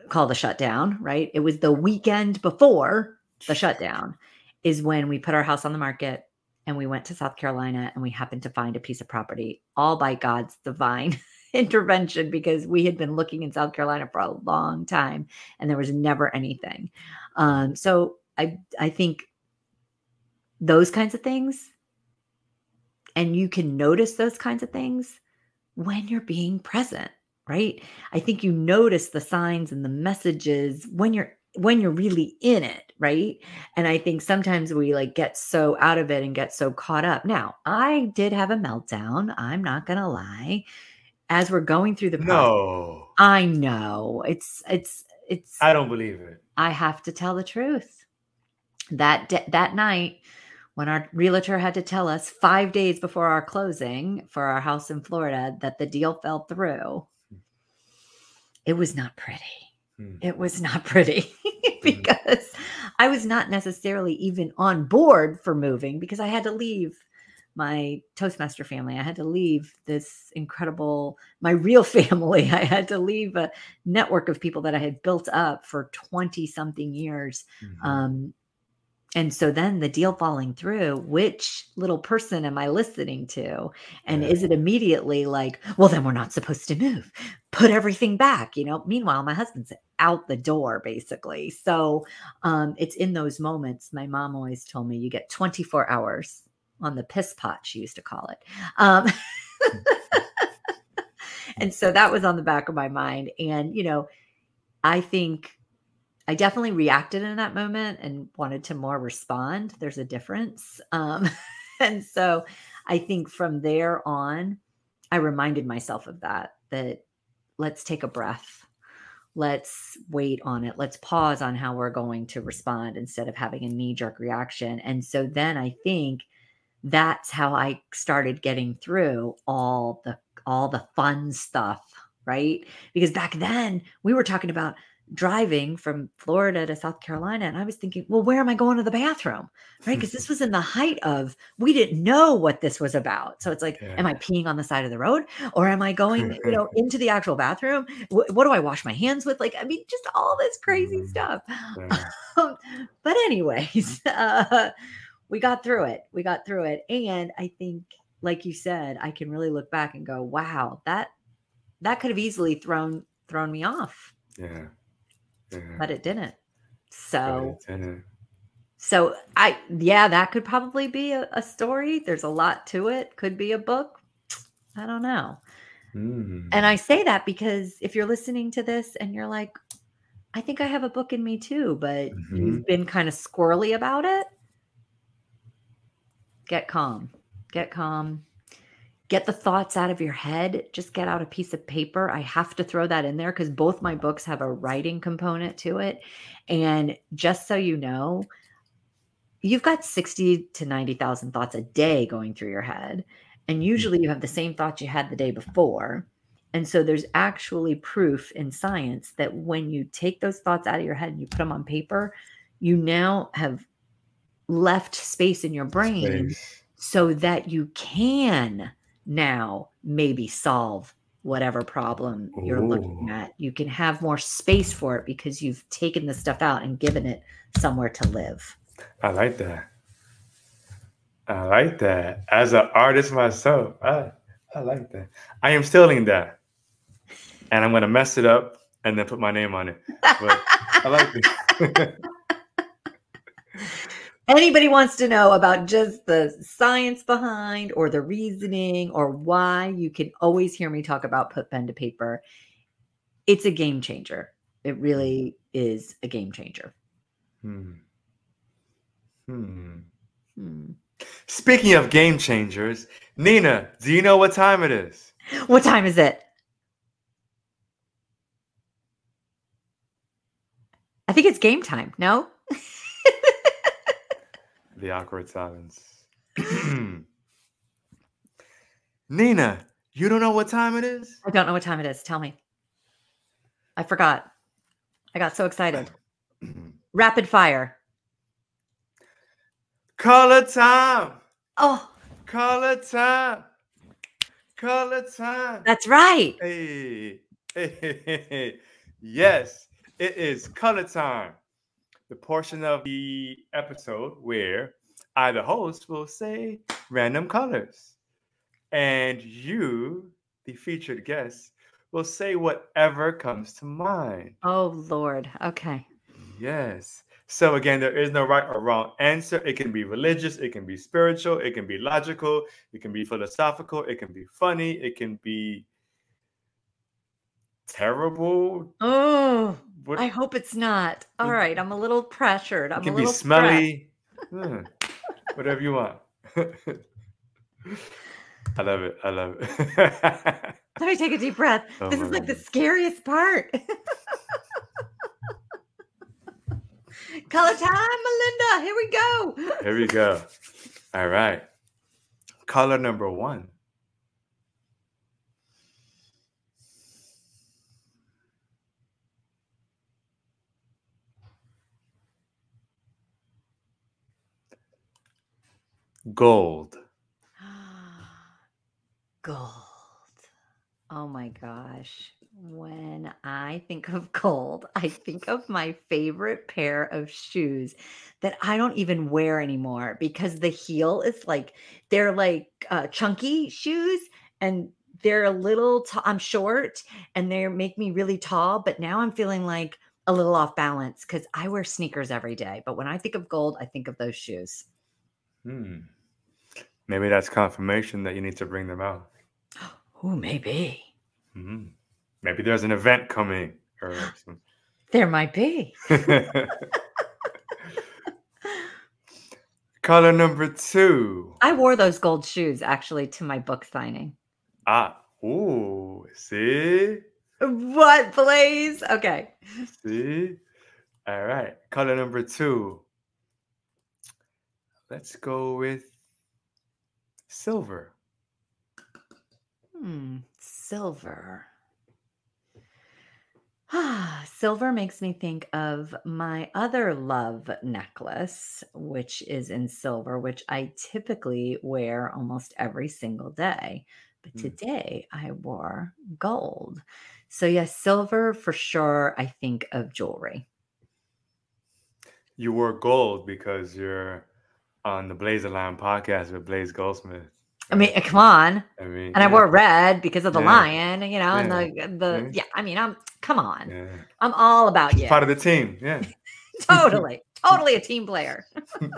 called a shutdown, right? It was the weekend before the shutdown is when we put our house on the market and we went to South Carolina and we happened to find a piece of property all by God's divine intervention because we had been looking in South Carolina for a long time and there was never anything. Um, so I I think those kinds of things and you can notice those kinds of things when you're being present right? I think you notice the signs and the messages when you're when you're really in it right? And i think sometimes we like get so out of it and get so caught up. Now i did have a meltdown i'm not gonna lie. As we're going through the process no. I know it's it's it's i don't believe it. I have to tell the truth. That da- that night when our realtor had to tell us 5 days before our closing for our house in Florida that the deal fell through. It was not pretty. Hmm. It was not pretty because I was not necessarily even on board for moving because I had to leave my Toastmaster family. I had to leave this incredible, my real family. I had to leave a network of people that I had built up for 20 something years. Mhm. Um, and so then the deal falling through, which little person am I listening to? And Yeah. is it immediately like, well, then we're not supposed to move, put everything back, you know? Meanwhile, my husband's out the door basically. So um, it's in those moments. My mom always told me you get 24 hours on the piss pot, she used to call it. Um, and so that was on the back of my mind. And, you know, I think I definitely reacted in that moment and wanted to more respond. There's a difference. Um, and so I think from there on, I reminded myself of that, that let's take a breath. Let's wait on it. Let's pause on how we're going to respond instead of having a knee jerk reaction. And so then I think that's how I started getting through all the all the fun stuff, right? Because back then we were talking about driving from Florida to South Carolina and I was thinking, well, where am I going to the bathroom? Right? Because this was in the height of we didn't know what this was about. So it's like, am I peeing on the side of the road or am I going, you know, into the actual bathroom? Wh- what do I wash my hands with? Like, I mean, just all this crazy Mm. stuff. Yeah. Um, but anyways, uh, we got through it. We got through it, and I think, like you said, I can really look back and go, "Wow, that that could have easily thrown thrown me off, Yeah. But it didn't." So, it didn't. so I yeah, that could probably be a, a story. There's a lot to it. Could be a book. I don't know. Mm. And I say that because if you're listening to this and you're like, I think I have a book in me too, but you've been kind of squirrely about it, get calm. Get calm. Get the thoughts out of your head. Just get out a piece of paper. I have to throw that in there because both my books have a writing component to it. And just so you know, you've got 60 to 90,000 thoughts a day going through your head. And mm-hmm. usually you have the same thoughts you had the day before. And so there's actually proof in science that when you take those thoughts out of your head and you put them on paper, you now have left space in your brain Space. so that you can now maybe solve whatever problem you're looking at. You can have more space for it because you've taken the stuff out and given it somewhere to live. I like that. I like that. As an artist myself, I I like that. I am stealing that, and I'm gonna mess it up and then put my name on it. But I like it. Anybody wants to know about just the science behind or the reasoning or why you can always hear me talk about put pen to paper. It's a game changer. It really is a game changer. Hmm. Hmm. Hmm. Speaking of game changers, Nina, do you know what time it is? What time is it? I think it's game time. No? The awkward silence. Nina, you don't know what time it is? I don't know what time it is. Tell me. I forgot. I got so excited. Rapid fire. Color time. Oh, Color time. Color time. that's right. Hey, hey, yes, it is color time. The portion of the episode where I, the host, will say random colors. And you, the featured guest, will say whatever comes to mind. Oh, Lord. Okay. Yes. So again, there is no right or wrong answer. It can be religious, it can be spiritual, it can be logical, it can be philosophical, it can be funny, it can be terrible. Oh, What, I hope it's not. All right, I'm a little pressured. I'm a can be smelly. Whatever you want. I love it. I love it. Let me take a deep breath. Oh this is like the scariest part. Color time, Melinda. Here we go. Here we go. All right. Color number one. Gold. Gold. Oh my gosh. When I think of gold, I think of my favorite pair of shoes that I don't even wear anymore because the heel is like, they're like uh, chunky shoes and they're a little, t- I'm short and they make me really tall. But now I'm feeling like a little off balance because I wear sneakers every day. But when I think of gold, I think of those shoes. Hmm. Maybe that's confirmation that you need to bring them out. Oh, maybe. hmm Maybe there's an event coming or some. There might be. Color number two. I wore those gold shoes actually to my book signing. Ah, ooh, see, What, Blaze? Okay. see. All right, color number two. Let's go with silver. Hmm, silver. Ah, silver makes me think of my other love necklace, which is in silver, which I typically wear almost every single day. But Hmm. today I wore gold. So, yes, silver for sure. I think of jewelry. You wore gold because you're on the Blaze Alarm podcast with Blaze Goldsmith. I mean, come on. I mean, And I wore red because of the Yeah. lion, you know, and the the Yeah. yeah. I mean, I'm come on. yeah. I'm all about you. Part of the team, yeah. totally, totally a team player.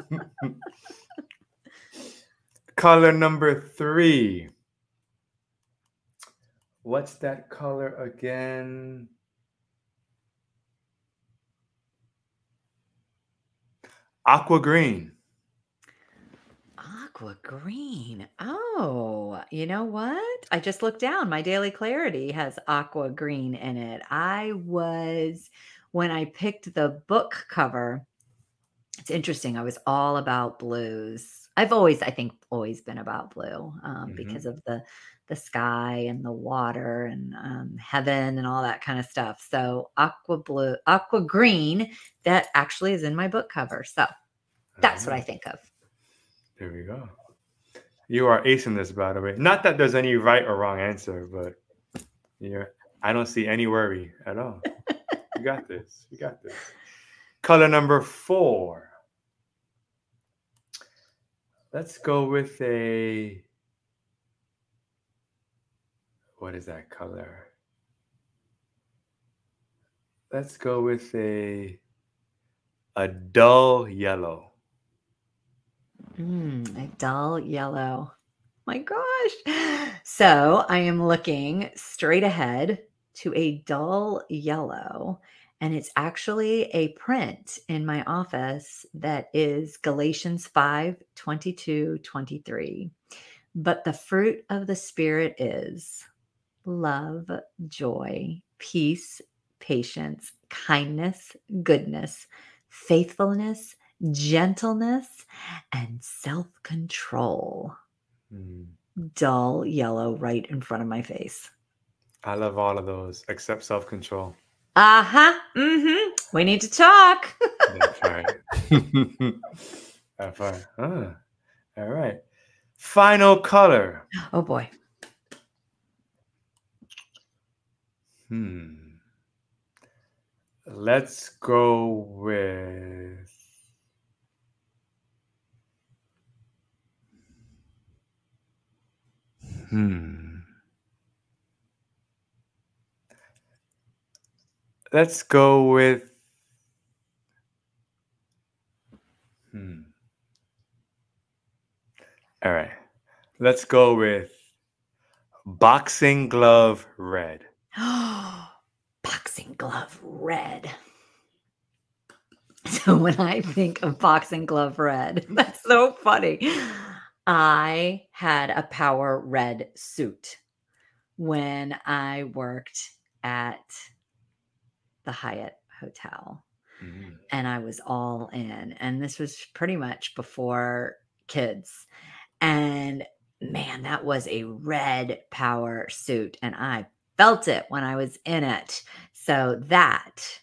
color number three. What's that color again? Aqua green. Aqua green. Oh, you know what? I just looked down. My daily clarity has aqua green in it. I was when I picked the book cover. It's interesting. I was all about blues. I've always, I think, always been about blue um, Mhm. because of the the sky and the water and um, heaven and all that kind of stuff. So aqua blue, aqua green. That actually is in my book cover. So that's what I Alright, think of. There we go. You are acing this, by the way. Not that there's any right or wrong answer, but yeah, I don't see any worry at all. you got this. You got this. Color number four. Let's go with a. What is that color? Let's go with a a dull yellow. Mm, a dull yellow. My gosh. So I am looking straight ahead to a dull yellow, and it's actually a print in my office that is Galatians 5 22 23. But the fruit of the Spirit is love, joy, peace, patience, kindness, goodness, faithfulness, gentleness, and self control. Hmm. Dull yellow right in front of my face. I love all of those except self control. Uh huh. Mm hmm. We need to talk. That's right. That's right. Ah, all right. Final color. oh boy. Hmm. Let's go with. Hmm. Let's go with. Hmm. All right. Let's go with boxing glove red. boxing glove red. So when I think of boxing glove red, that's so funny. I had a power red suit when I worked at the Hyatt Hotel Mm. and I was all in. And this was pretty much before kids. And man, that was a red power suit. And I felt it when I was in it. So that,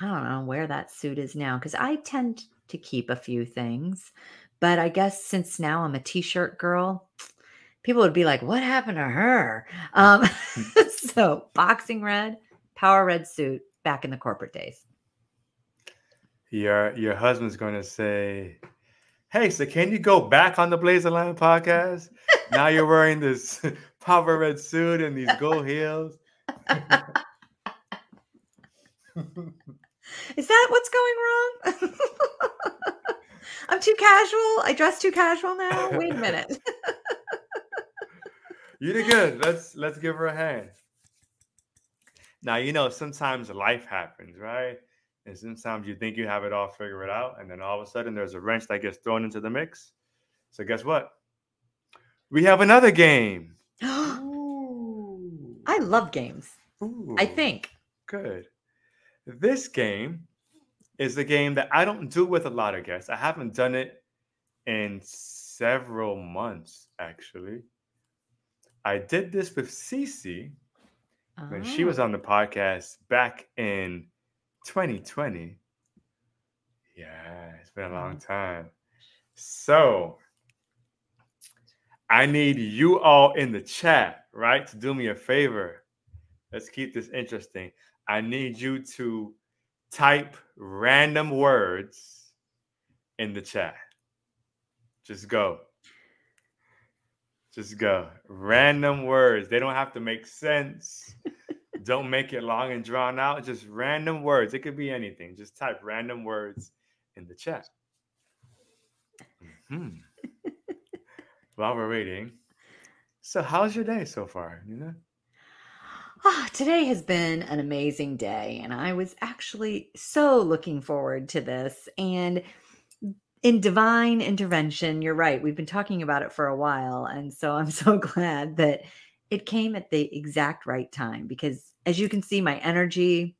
I don't know where that suit is now because I tend to keep a few things. But I guess since now I'm a t shirt girl, people would be like, "What happened to her?" Um, so boxing red, power red suit, back in the corporate days. Your your husband's going to say, "Hey, so can you go back on the Blazer Line podcast? now you're wearing this power red suit and these gold heels." Is that what's going wrong? I'm too casual. I dress too casual now. Wait a minute. you did good. Let's let's give her a hand. Now you know sometimes life happens, right? And sometimes you think you have it all figured out, and then all of a sudden there's a wrench that gets thrown into the mix. So guess what? We have another game. I love games. Ooh, I think. good. This game is a game that I don't do with a lot of guests. I haven't done it in several months, actually. I did this with Cece when she was Oh. on the podcast back in 2020. Yeah, it's been a long mm-hmm. time. So I need you all in the chat, right, to do me a favor. Let's keep this interesting. I need you to type random words in the chat. Just go. Just go. Random words. They don't have to make sense. don't make it long and drawn out. Just random words. It could be anything. Just type random words in the chat. Mhm. While we're waiting. So, how's your day so far? You know? Ah, today has been an amazing day, and I was actually so looking forward to this. And in divine intervention, you're right. We've been talking about it for a while. And so I'm so glad that it came at the exact right time because, as you can see, my energy,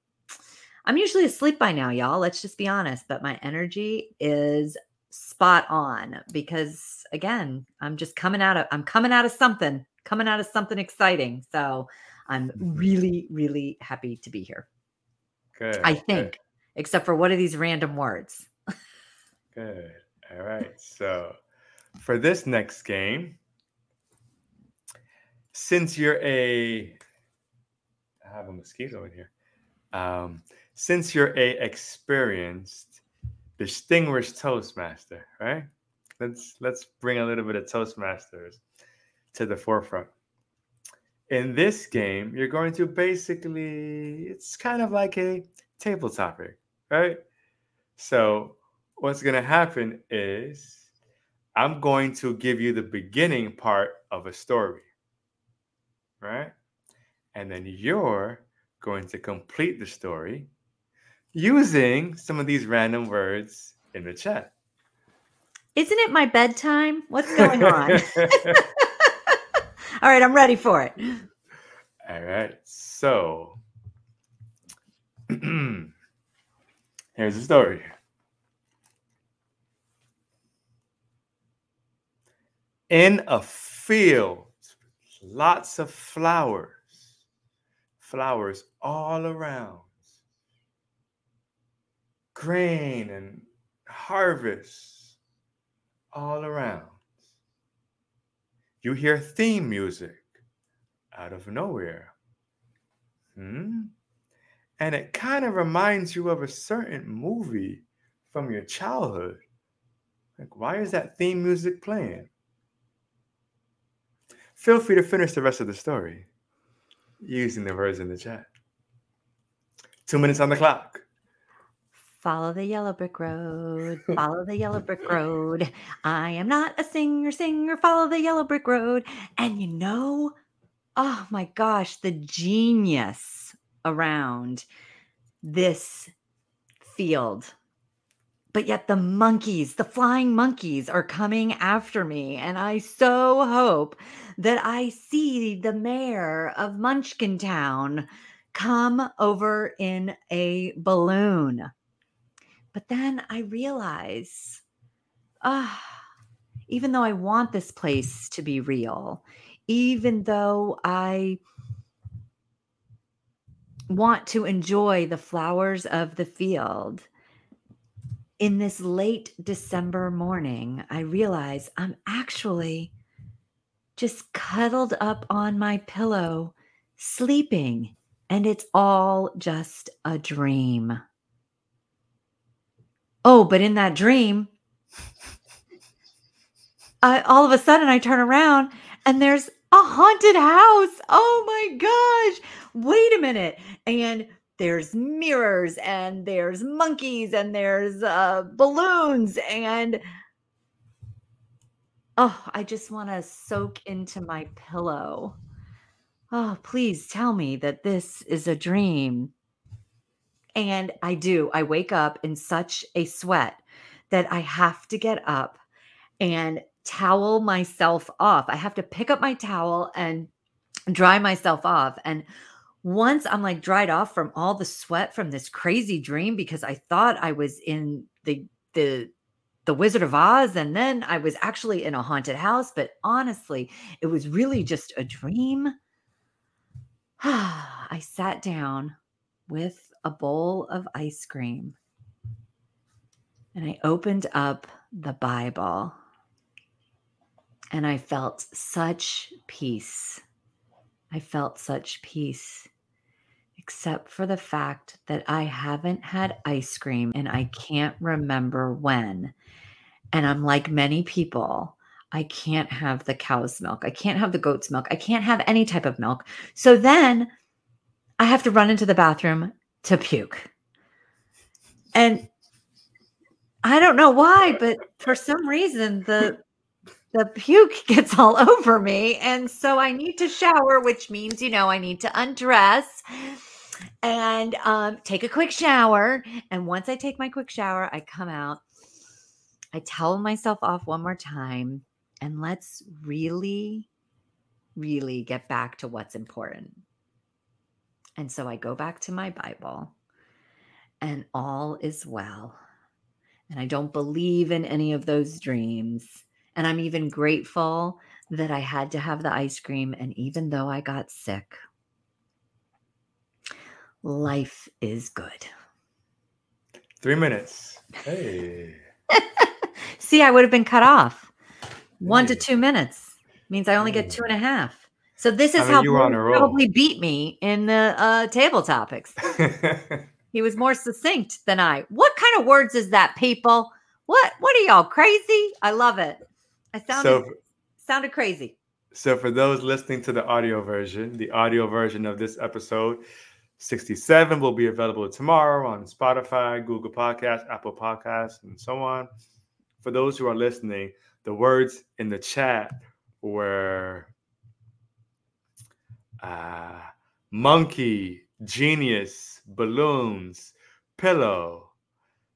I'm usually asleep by now, y'all. Let's just be honest. But my energy is spot on because, again, I'm just coming out of, I'm coming out of something, coming out of something exciting. So, I'm really, really happy to be here. Good. I good. think, except for what are these random words? Good. All right. So for this next game, since you're a, I have a mosquito in here. Um, since you're a experienced, distinguished Toastmaster, right? Let's let's bring a little bit of Toastmasters to the forefront. In this game, you're going to basically, it's kind of like a table topic, right? So what's going to happen is I'm going to give you the beginning part of a story, right? And then you're going to complete the story using some of these random words in the chat. Isn't it my bedtime? What's going on? All right, I'm ready for it. All right. So here's the story. In a field, lots of flowers, flowers all around, grain and harvest all around. You hear theme music out of nowhere. Hmm? And it kind of reminds you of a certain movie from your childhood. Like, why is that theme music playing? Feel free to finish the rest of the story using the words in the chat. Two minutes on the clock. Follow the yellow brick road. Follow the yellow brick road. I am not a singer, singer. Follow the yellow brick road. And you know, oh my gosh, the genius around this field. But yet the monkeys, the flying monkeys, are coming after me. And I so hope that I see the mayor of Munchkin Town come over in a balloon. But then I realize, ah, even though I want this place to be real, even though I want to enjoy the flowers of the field, in this late December morning, I realize I'm actually just cuddled up on my pillow, sleeping, and it's all just a dream. Oh, but in that dream, I, all of a sudden I turn around and there's a haunted house. Oh my gosh. Wait a minute. And there's mirrors and there's monkeys and there's uh, balloons and oh, I just want to soak into my pillow. Oh, please tell me that this is a dream. And I do. I wake up in such a sweat that I have to get up and towel myself off. I have to pick up my towel and dry myself off. And once I'm like dried off from all the sweat from this crazy dream because I thought I was in the the the Wizard of Oz and then I was actually in a haunted house, but honestly, it was really just a dream. I sat down with a bowl of ice cream and I opened up the Bible and I felt such peace. I felt such peace, except for the fact that I haven't had ice cream and I can't remember when. And I'm like many people, I can't have the cow's milk. I can't have the goat's milk. I can't have any type of milk. So then I have to run into the bathroom to puke. And I don't know why, but for some reason, the the puke gets all over me. And so I need to shower, which means, you know, I need to undress and um, take a quick shower. And once I take my quick shower, I come out, I towel myself off one more time, and let's really, really get back to what's important. And so I go back to my Bible, and all is well. And I don't believe in any of those dreams. And I'm even grateful that I had to have the ice cream. And even though I got sick, life is good. Three minutes. Hey. See, I would have been cut off. One hey. to two minutes means I only hey. get two and a half. So this is I mean, how you probably beat me in the uh, table topics. he was more succinct than I. What kind of words is that, people? What? What are y'all crazy? I love it. I sounded so, sounded crazy. So for those listening to the audio version, the audio version of this episode 67 will be available tomorrow on Spotify, Google Podcasts, Apple Podcasts, and so on. For those who are listening, the words in the chat were uh, monkey, genius, balloons, pillow.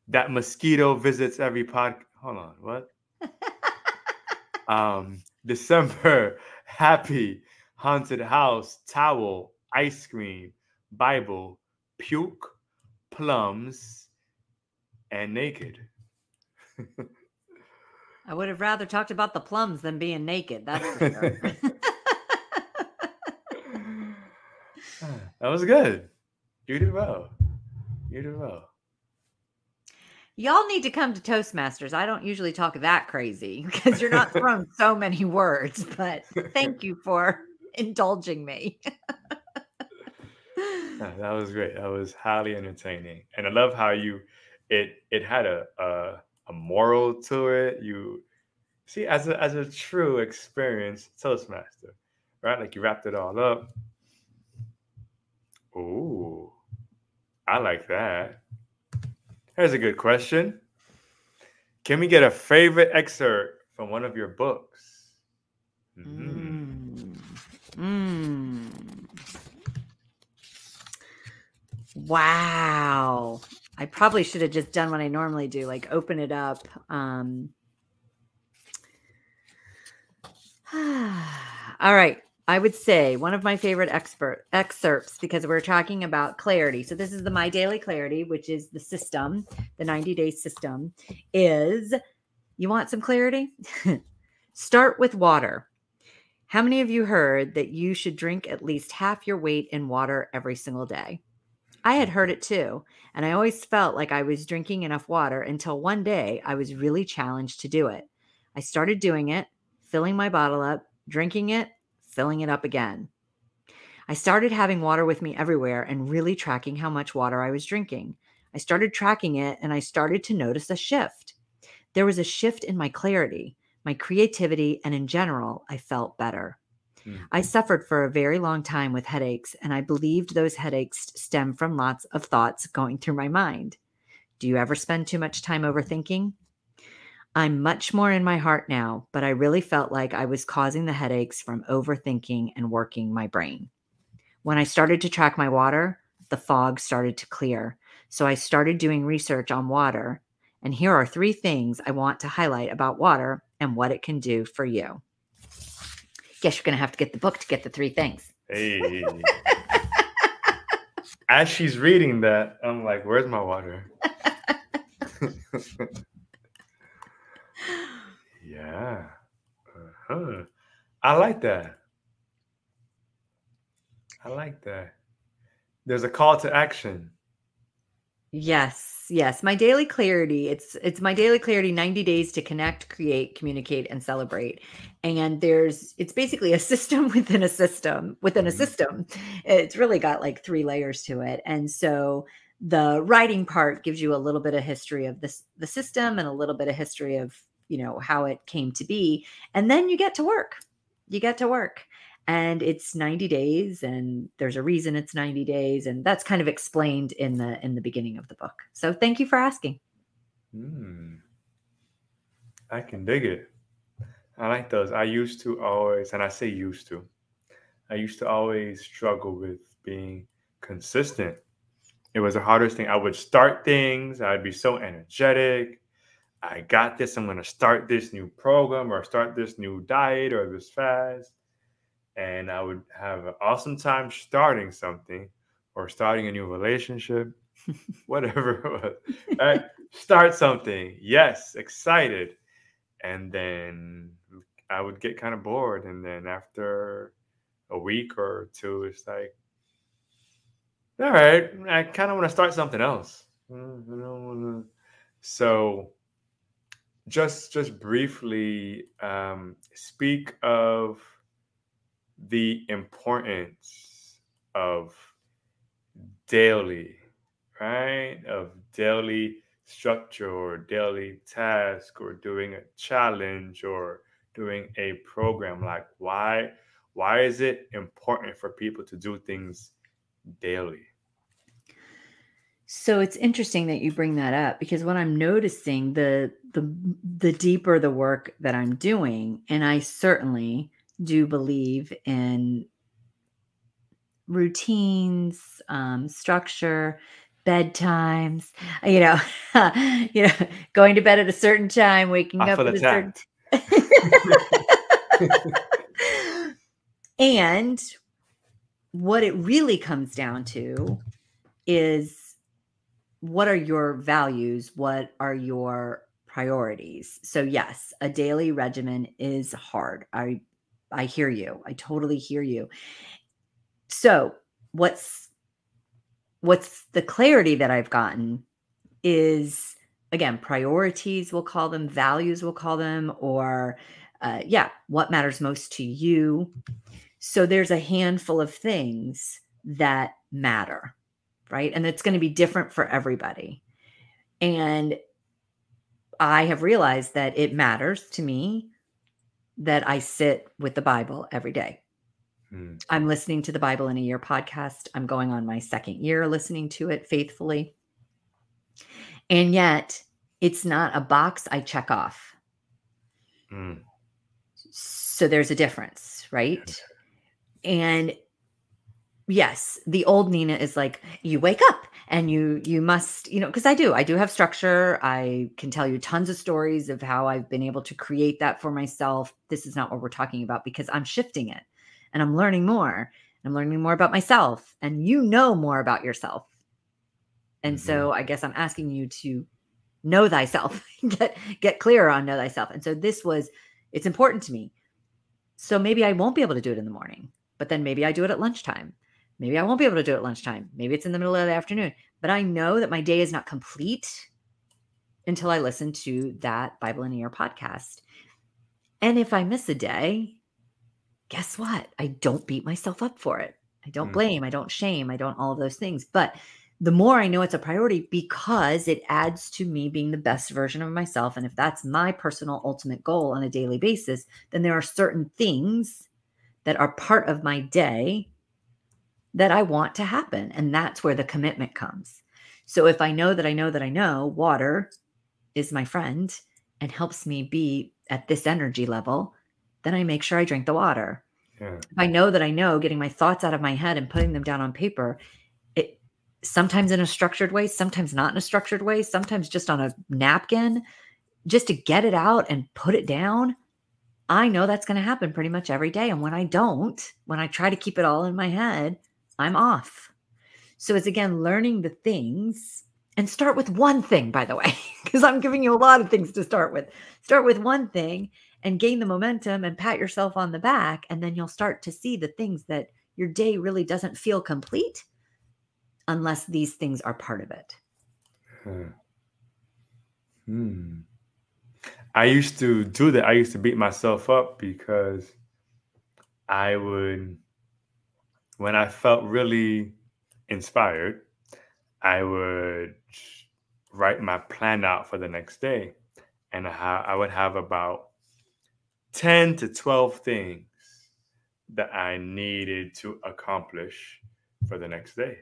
That mosquito visits every pod. Hold on, what? um, December, happy, haunted house, towel, ice cream, Bible, puke, plums, and naked. I would have rather talked about the plums than being naked. That's for sure. that was good. You did well. You did well. Y'all need to come to Toastmasters. I don't usually talk that crazy because you're not throwing so many words, but thank you for indulging me. that was great. That was highly entertaining. And I love how you it it had a a, a moral to it. You see as a as a true experience Toastmaster, right? Like you wrapped it all up. Ooh, I like that. Here's a good question. Can we get a favorite excerpt from one of your books? Mm. Mm. Wow. I probably should have just done what I normally do, like open it up. Um, all right. I would say one of my favorite expert excerpts because we're talking about clarity. So this is the My Daily Clarity, which is the system, the 90 day system is you want some clarity? Start with water. How many of you heard that you should drink at least half your weight in water every single day? I had heard it too, and I always felt like I was drinking enough water until one day I was really challenged to do it. I started doing it, filling my bottle up drinking it, filling it up again. I started having water with me everywhere and really tracking how much water I was drinking. I started tracking it and I started to notice a shift. There was a shift in my clarity, my creativity, and in general, I felt better. Mm. I suffered for a very long time with headaches, and I believed those headaches stem from lots of thoughts going through my mind. Do you ever spend too much time overthinking? I'm much more in my heart now, but I really felt like I was causing the headaches from overthinking and working my brain. When I started to track my water, the fog started to clear. So I started doing research on water. And here are three things I want to highlight about water and what it can do for you. Guess you're going to have to get the book to get the three things. Hey. As she's reading that, I'm like, where's my water? yeah. Uh-huh. I like that. I like that. There's a call to action. Yes, yes. My daily clarity. It's it's my daily clarity 90 days to connect, create, communicate and celebrate. And there's it's basically a system within a system within a Mhm. system. It's really got like three layers to it. And so the writing part gives you a little bit of history of this the system and a little bit of history of, you know, how it came to be. And then you get to work. You get to work and it's 90 days and there's a reason it's 90 days and that's kind of explained in the in the beginning of the book so thank you for asking Hmm. I can dig it. I like those. I used to always, and I say used to, I used to always struggle with being consistent. It was the hardest thing. I would start things, I'd be so energetic. I got this. I'm going to start this new program or start this new diet or this fast. And I would have an awesome time starting something or starting a new relationship, whatever? Start something. Yes, excited. And then I would get kind of bored. And then after a week or two, it's like, all right, I kind of want to start something else. Mm, So, just just briefly um, speak of the importance of daily, right? Of daily structure or daily task or doing a challenge or doing a program. Like why why is it important for people to do things daily? So it's interesting that you bring that up because what i'm noticing the the the deeper the work that i'm doing and i certainly do believe in routines um, structure bedtimes you know you know going to bed at a certain time waking I up at a certain and what it really comes down to is what are your values? What are your priorities? So yes, a daily regimen is hard. I I hear you. I totally hear you. So, what's what's the clarity that I've gotten is again priorities we'll call them values we'll call them or uh, yeah what matters most to you so there's a handful of things that matter right and it's going to be different for everybody and i have realized that it matters to me that i sit with the bible every day Hmm. I'm listening to the Bible in a Year podcast. I'm going on my second year listening to it faithfully. And yet, it's not a box I check off. Mm. So there's a difference, right? And yes, the old Nina is like you wake up and you you must, you know, because I do. I do have structure. I can tell you tons of stories of how I've been able to create that for myself. This is not what we're talking about because I'm shifting it and I'm learning more. I'm learning more about myself and you know more about yourself. And mm-hmm. so I guess I'm asking you to know thyself, get get clearer on know thyself. And so this was it's important to me. So maybe I won't be able to do it in the morning, but then maybe I do it at lunchtime. Maybe I won't be able to do it at lunchtime. Maybe it's in the middle of the afternoon. But I know that my day is not complete until I listen to that Bible in a Year podcast. And if I miss a day, guess what? I don't beat myself up for it. I don't Mm. blame, I don't shame, I don't all of those things. But the more I know it's a priority because it adds to me being the best version of myself. And if that's my personal ultimate goal on a daily basis, then there are certain things that are part of my day that I want to happen. And that's where the commitment comes. So if I know that I know that I know water is my friend and helps me be at this energy level, then I make sure I drink the water. Yeah. If I know that I know getting my thoughts out of my head and putting them down on paper, it sometimes in a structured way, sometimes not in a structured way, sometimes just on a napkin, just to get it out and put it down. I know that's going to happen pretty much every day. And when I don't, when I try to keep it all in my head, I'm off. So it's again learning the things and start with one thing, by the way, because I'm giving you a lot of things to start with. Start with one thing and gain the momentum and pat yourself on the back. And then you'll start to see the things that your day really doesn't feel complete unless these things are part of it. Hmm. I used to do that. I used to beat myself up because I would, when I felt really inspired, I would write my plan out for the next day. And I, would have about 10 to 12 things that I needed to accomplish for the next day.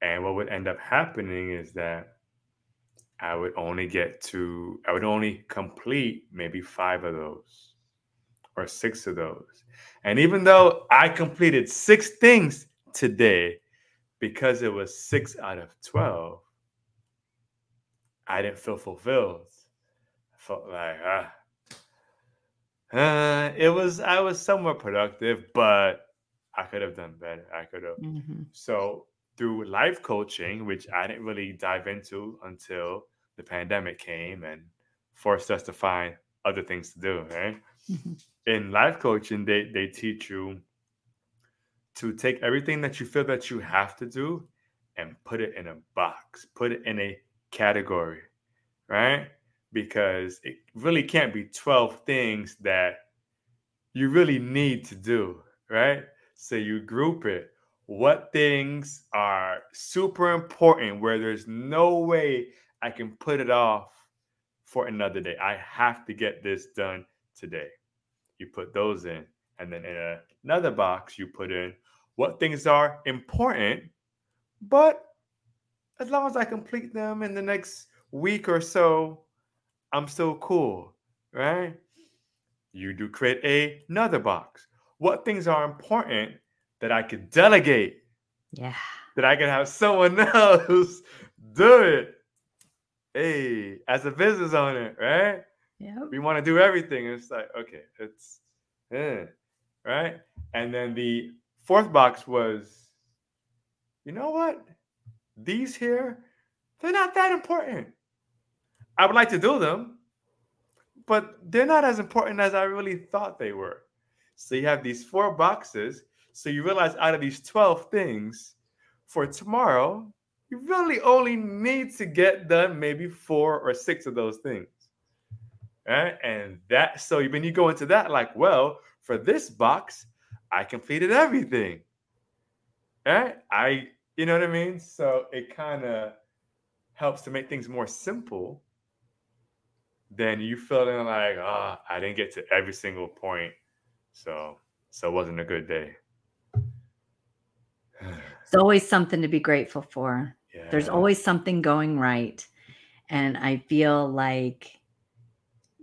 And what would end up happening is that I would only get to, I would only complete maybe five of those or six of those. And even though I completed six things today, because it was six out of 12, I didn't feel fulfilled. I felt like, ah, uh, it was, I was somewhat productive, but I could have done better. I could have. So through life coaching, which I didn't really dive into until the pandemic came and forced us to find other things to do, right? Mhm. In life coaching, they, they teach you to take everything that you feel that you have to do and put it in a box, put it in a category, right? Because it really can't be 12 things that you really need to do, right? So you group it. What things are super important where there's no way I can put it off for another day? I have to get this done today. You put those in. And then in another box, you put in what things are important, but as long as I complete them in the next week or so, I'm still cool, right? You do create a, another box. What things are important that I could delegate, Yeah. that I can have someone else do it? Hey, as a business owner, right? Yeah. we want to do everything. It's like, okay, it's eh, right. And then the fourth box was, you know what? These here, they're not that important. I would like to do them, but they're not as important as I really thought they were. So you have these four boxes. So you realize out of these 12 things for tomorrow, you really only need to get done maybe four or six of those things right? And that so when you go into that, like, well, for this box, I completed everything. Right? I, you know what I mean? So it kind of helps to make things more simple than you feeling like, oh, I didn't get to every single point. So so it wasn't a good day. It's always something to be grateful for. yeah. There's always something going right. And I feel like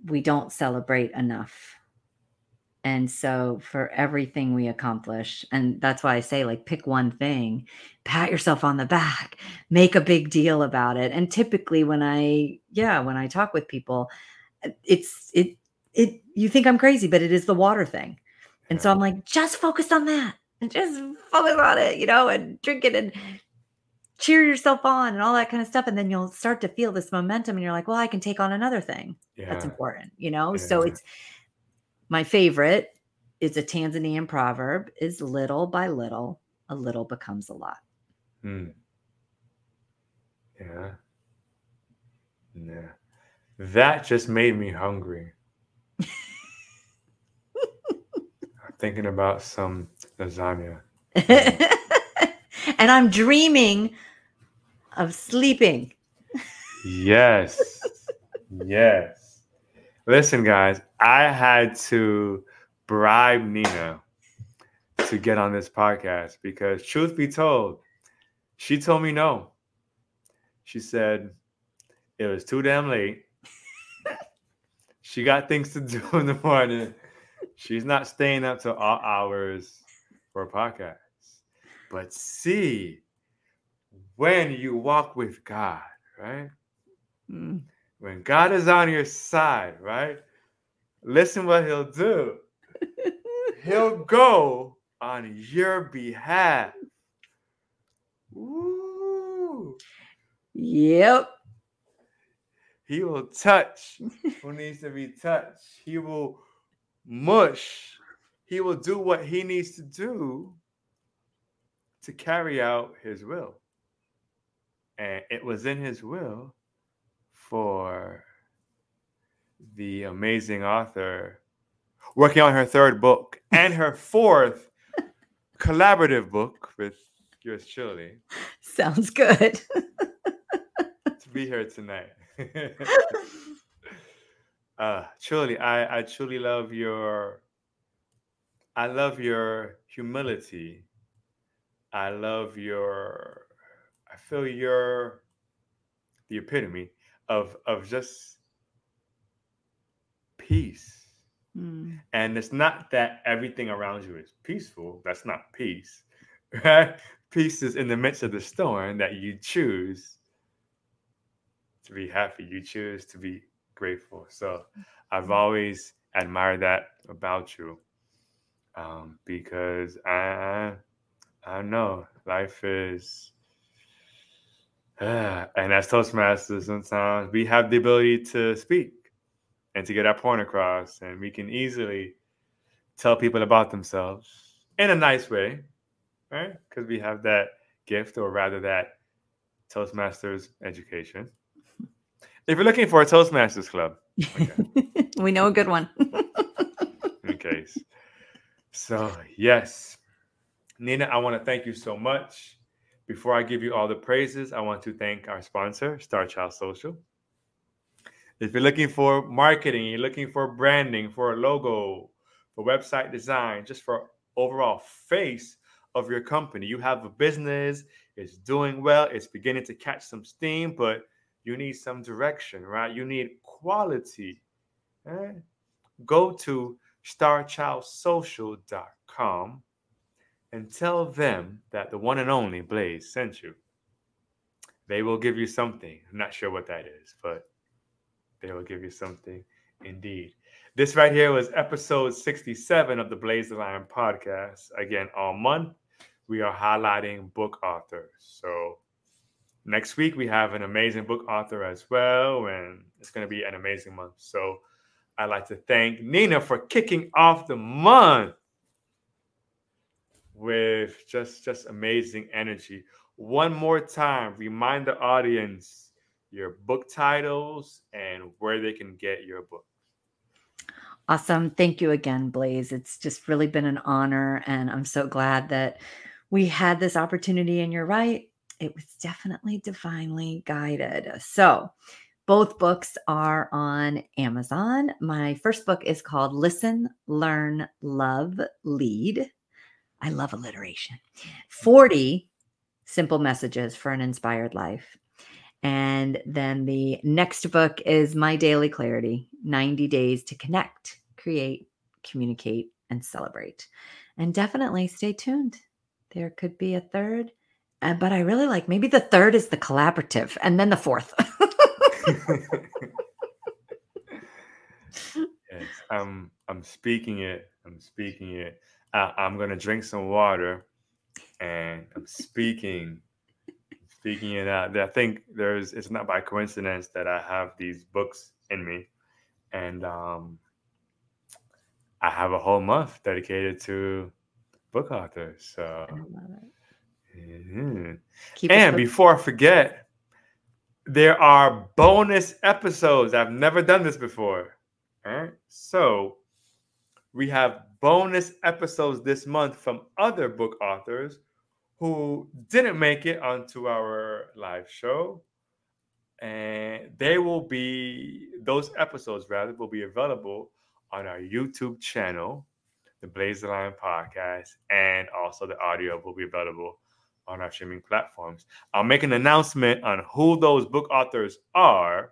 we don't celebrate enough. And so for everything we accomplish, and that's why I say, like, pick one thing, pat yourself on the back, make a big deal about it. And typically, when I, yeah, when I talk with people, it's, it, it, you think I'm crazy, but it is the water thing. And so I'm like, just focus on that and just focus on it, you know, and drink it and cheer yourself on and all that kind of stuff. And then you'll start to feel this momentum and you're like, well, I can take on another thing that's important, you know? So it's my favorite is a Tanzanian proverb is little by little, a little becomes a lot. Hmm. Yeah. Yeah. That just made me hungry. i'm thinking about some lasagna. and I'm dreaming of sleeping. Yes. yes. Listen, guys, I had to bribe Nina to get on this podcast because, truth be told, she told me no. She said it was too damn late. she got things to do in the morning. She's not staying up to all hours for a podcast. But see, when you walk with God, right? Mm. When God is on your side, right? Listen what he'll do. he'll go on your behalf. Ooh. Yep. He will touch who needs to be touched. He will mush. He will do what he needs to do to carry out his will. And it was in his will for the amazing author working on her third book and her fourth collaborative book with yours truly. Sounds good. to be here tonight. uh truly, I, I truly love your I love your humility. I love your I feel you're the epitome of of just peace. Mm. And it's not that everything around you is peaceful. That's not peace. Right? Peace is in the midst of the storm that you choose to be happy. You choose to be grateful. So I've mm. always admired that about you. Um, because I I know life is and as Toastmasters, sometimes we have the ability to speak and to get our point across, and we can easily tell people about themselves in a nice way, right? Because we have that gift, or rather, that Toastmasters education. If you're looking for a Toastmasters club, okay. we know a good one. in case. So, yes, Nina, I want to thank you so much. Before I give you all the praises, I want to thank our sponsor, Star Child Social. If you're looking for marketing, you're looking for branding, for a logo, for website design, just for overall face of your company, you have a business, it's doing well, it's beginning to catch some steam, but you need some direction, right? You need quality. Right? Go to starchildsocial.com and tell them that the one and only Blaze sent you. They will give you something. I'm not sure what that is, but they will give you something indeed. This right here was episode 67 of the Blaze the Lion podcast. Again, all month we are highlighting book authors. So next week we have an amazing book author as well, and it's going to be an amazing month. So I'd like to thank Nina for kicking off the month with just just amazing energy. One more time, remind the audience your book titles and where they can get your book. Awesome. Thank you again, Blaze. It's just really been an honor. And I'm so glad that we had this opportunity. And you're right, it was definitely divinely guided. So, both books are on Amazon. My first book is called Listen, Learn, Love, Lead I love alliteration. 40 simple messages for an inspired life. And then the next book is My Daily Clarity 90 Days to Connect, Create, Communicate, and Celebrate. And definitely stay tuned. There could be a third, uh, but I really like maybe the third is the collaborative and then the fourth. yes, I'm I'm speaking it. I'm speaking it I, I'm gonna drink some water, and I'm speaking, speaking it out. I think there's. It's not by coincidence that I have these books in me, and um, I have a whole month dedicated to book authors. So, mm-hmm. and before I forget, there are bonus episodes. I've never done this before. All right, so we have bonus episodes this month from other book authors who didn't make it onto our live show. And they will be, those episodes rather, will be available on our YouTube channel, the Blaze the Lion podcast, and also the audio will be available on our streaming platforms. I'll make an announcement on who those book authors are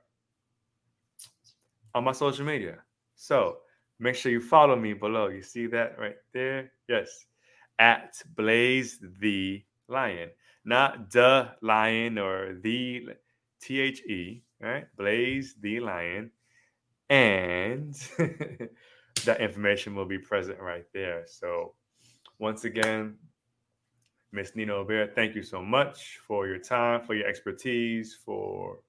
on my social media. So make sure you follow me below. You see that right there? Yes. At Blaze the Lion, not the lion or the T H E, right? Blaze the Lion. And that information will be present right there. So, once again, Miss Nina Obier, thank you so much for your time, for your expertise, for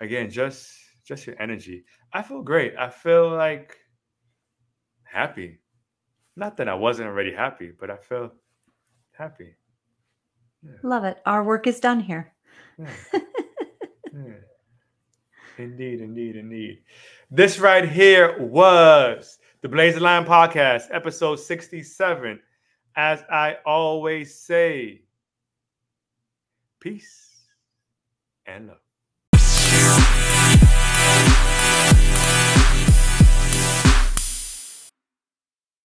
again, just just your energy. I feel great. I feel like happy. Not that I wasn't already happy, but I feel happy. Yeah. Love it. Our work is done here. Yeah. yeah. Indeed, indeed, indeed. This right here was the Blaze the Lion podcast, episode 67. As I always say, peace and love.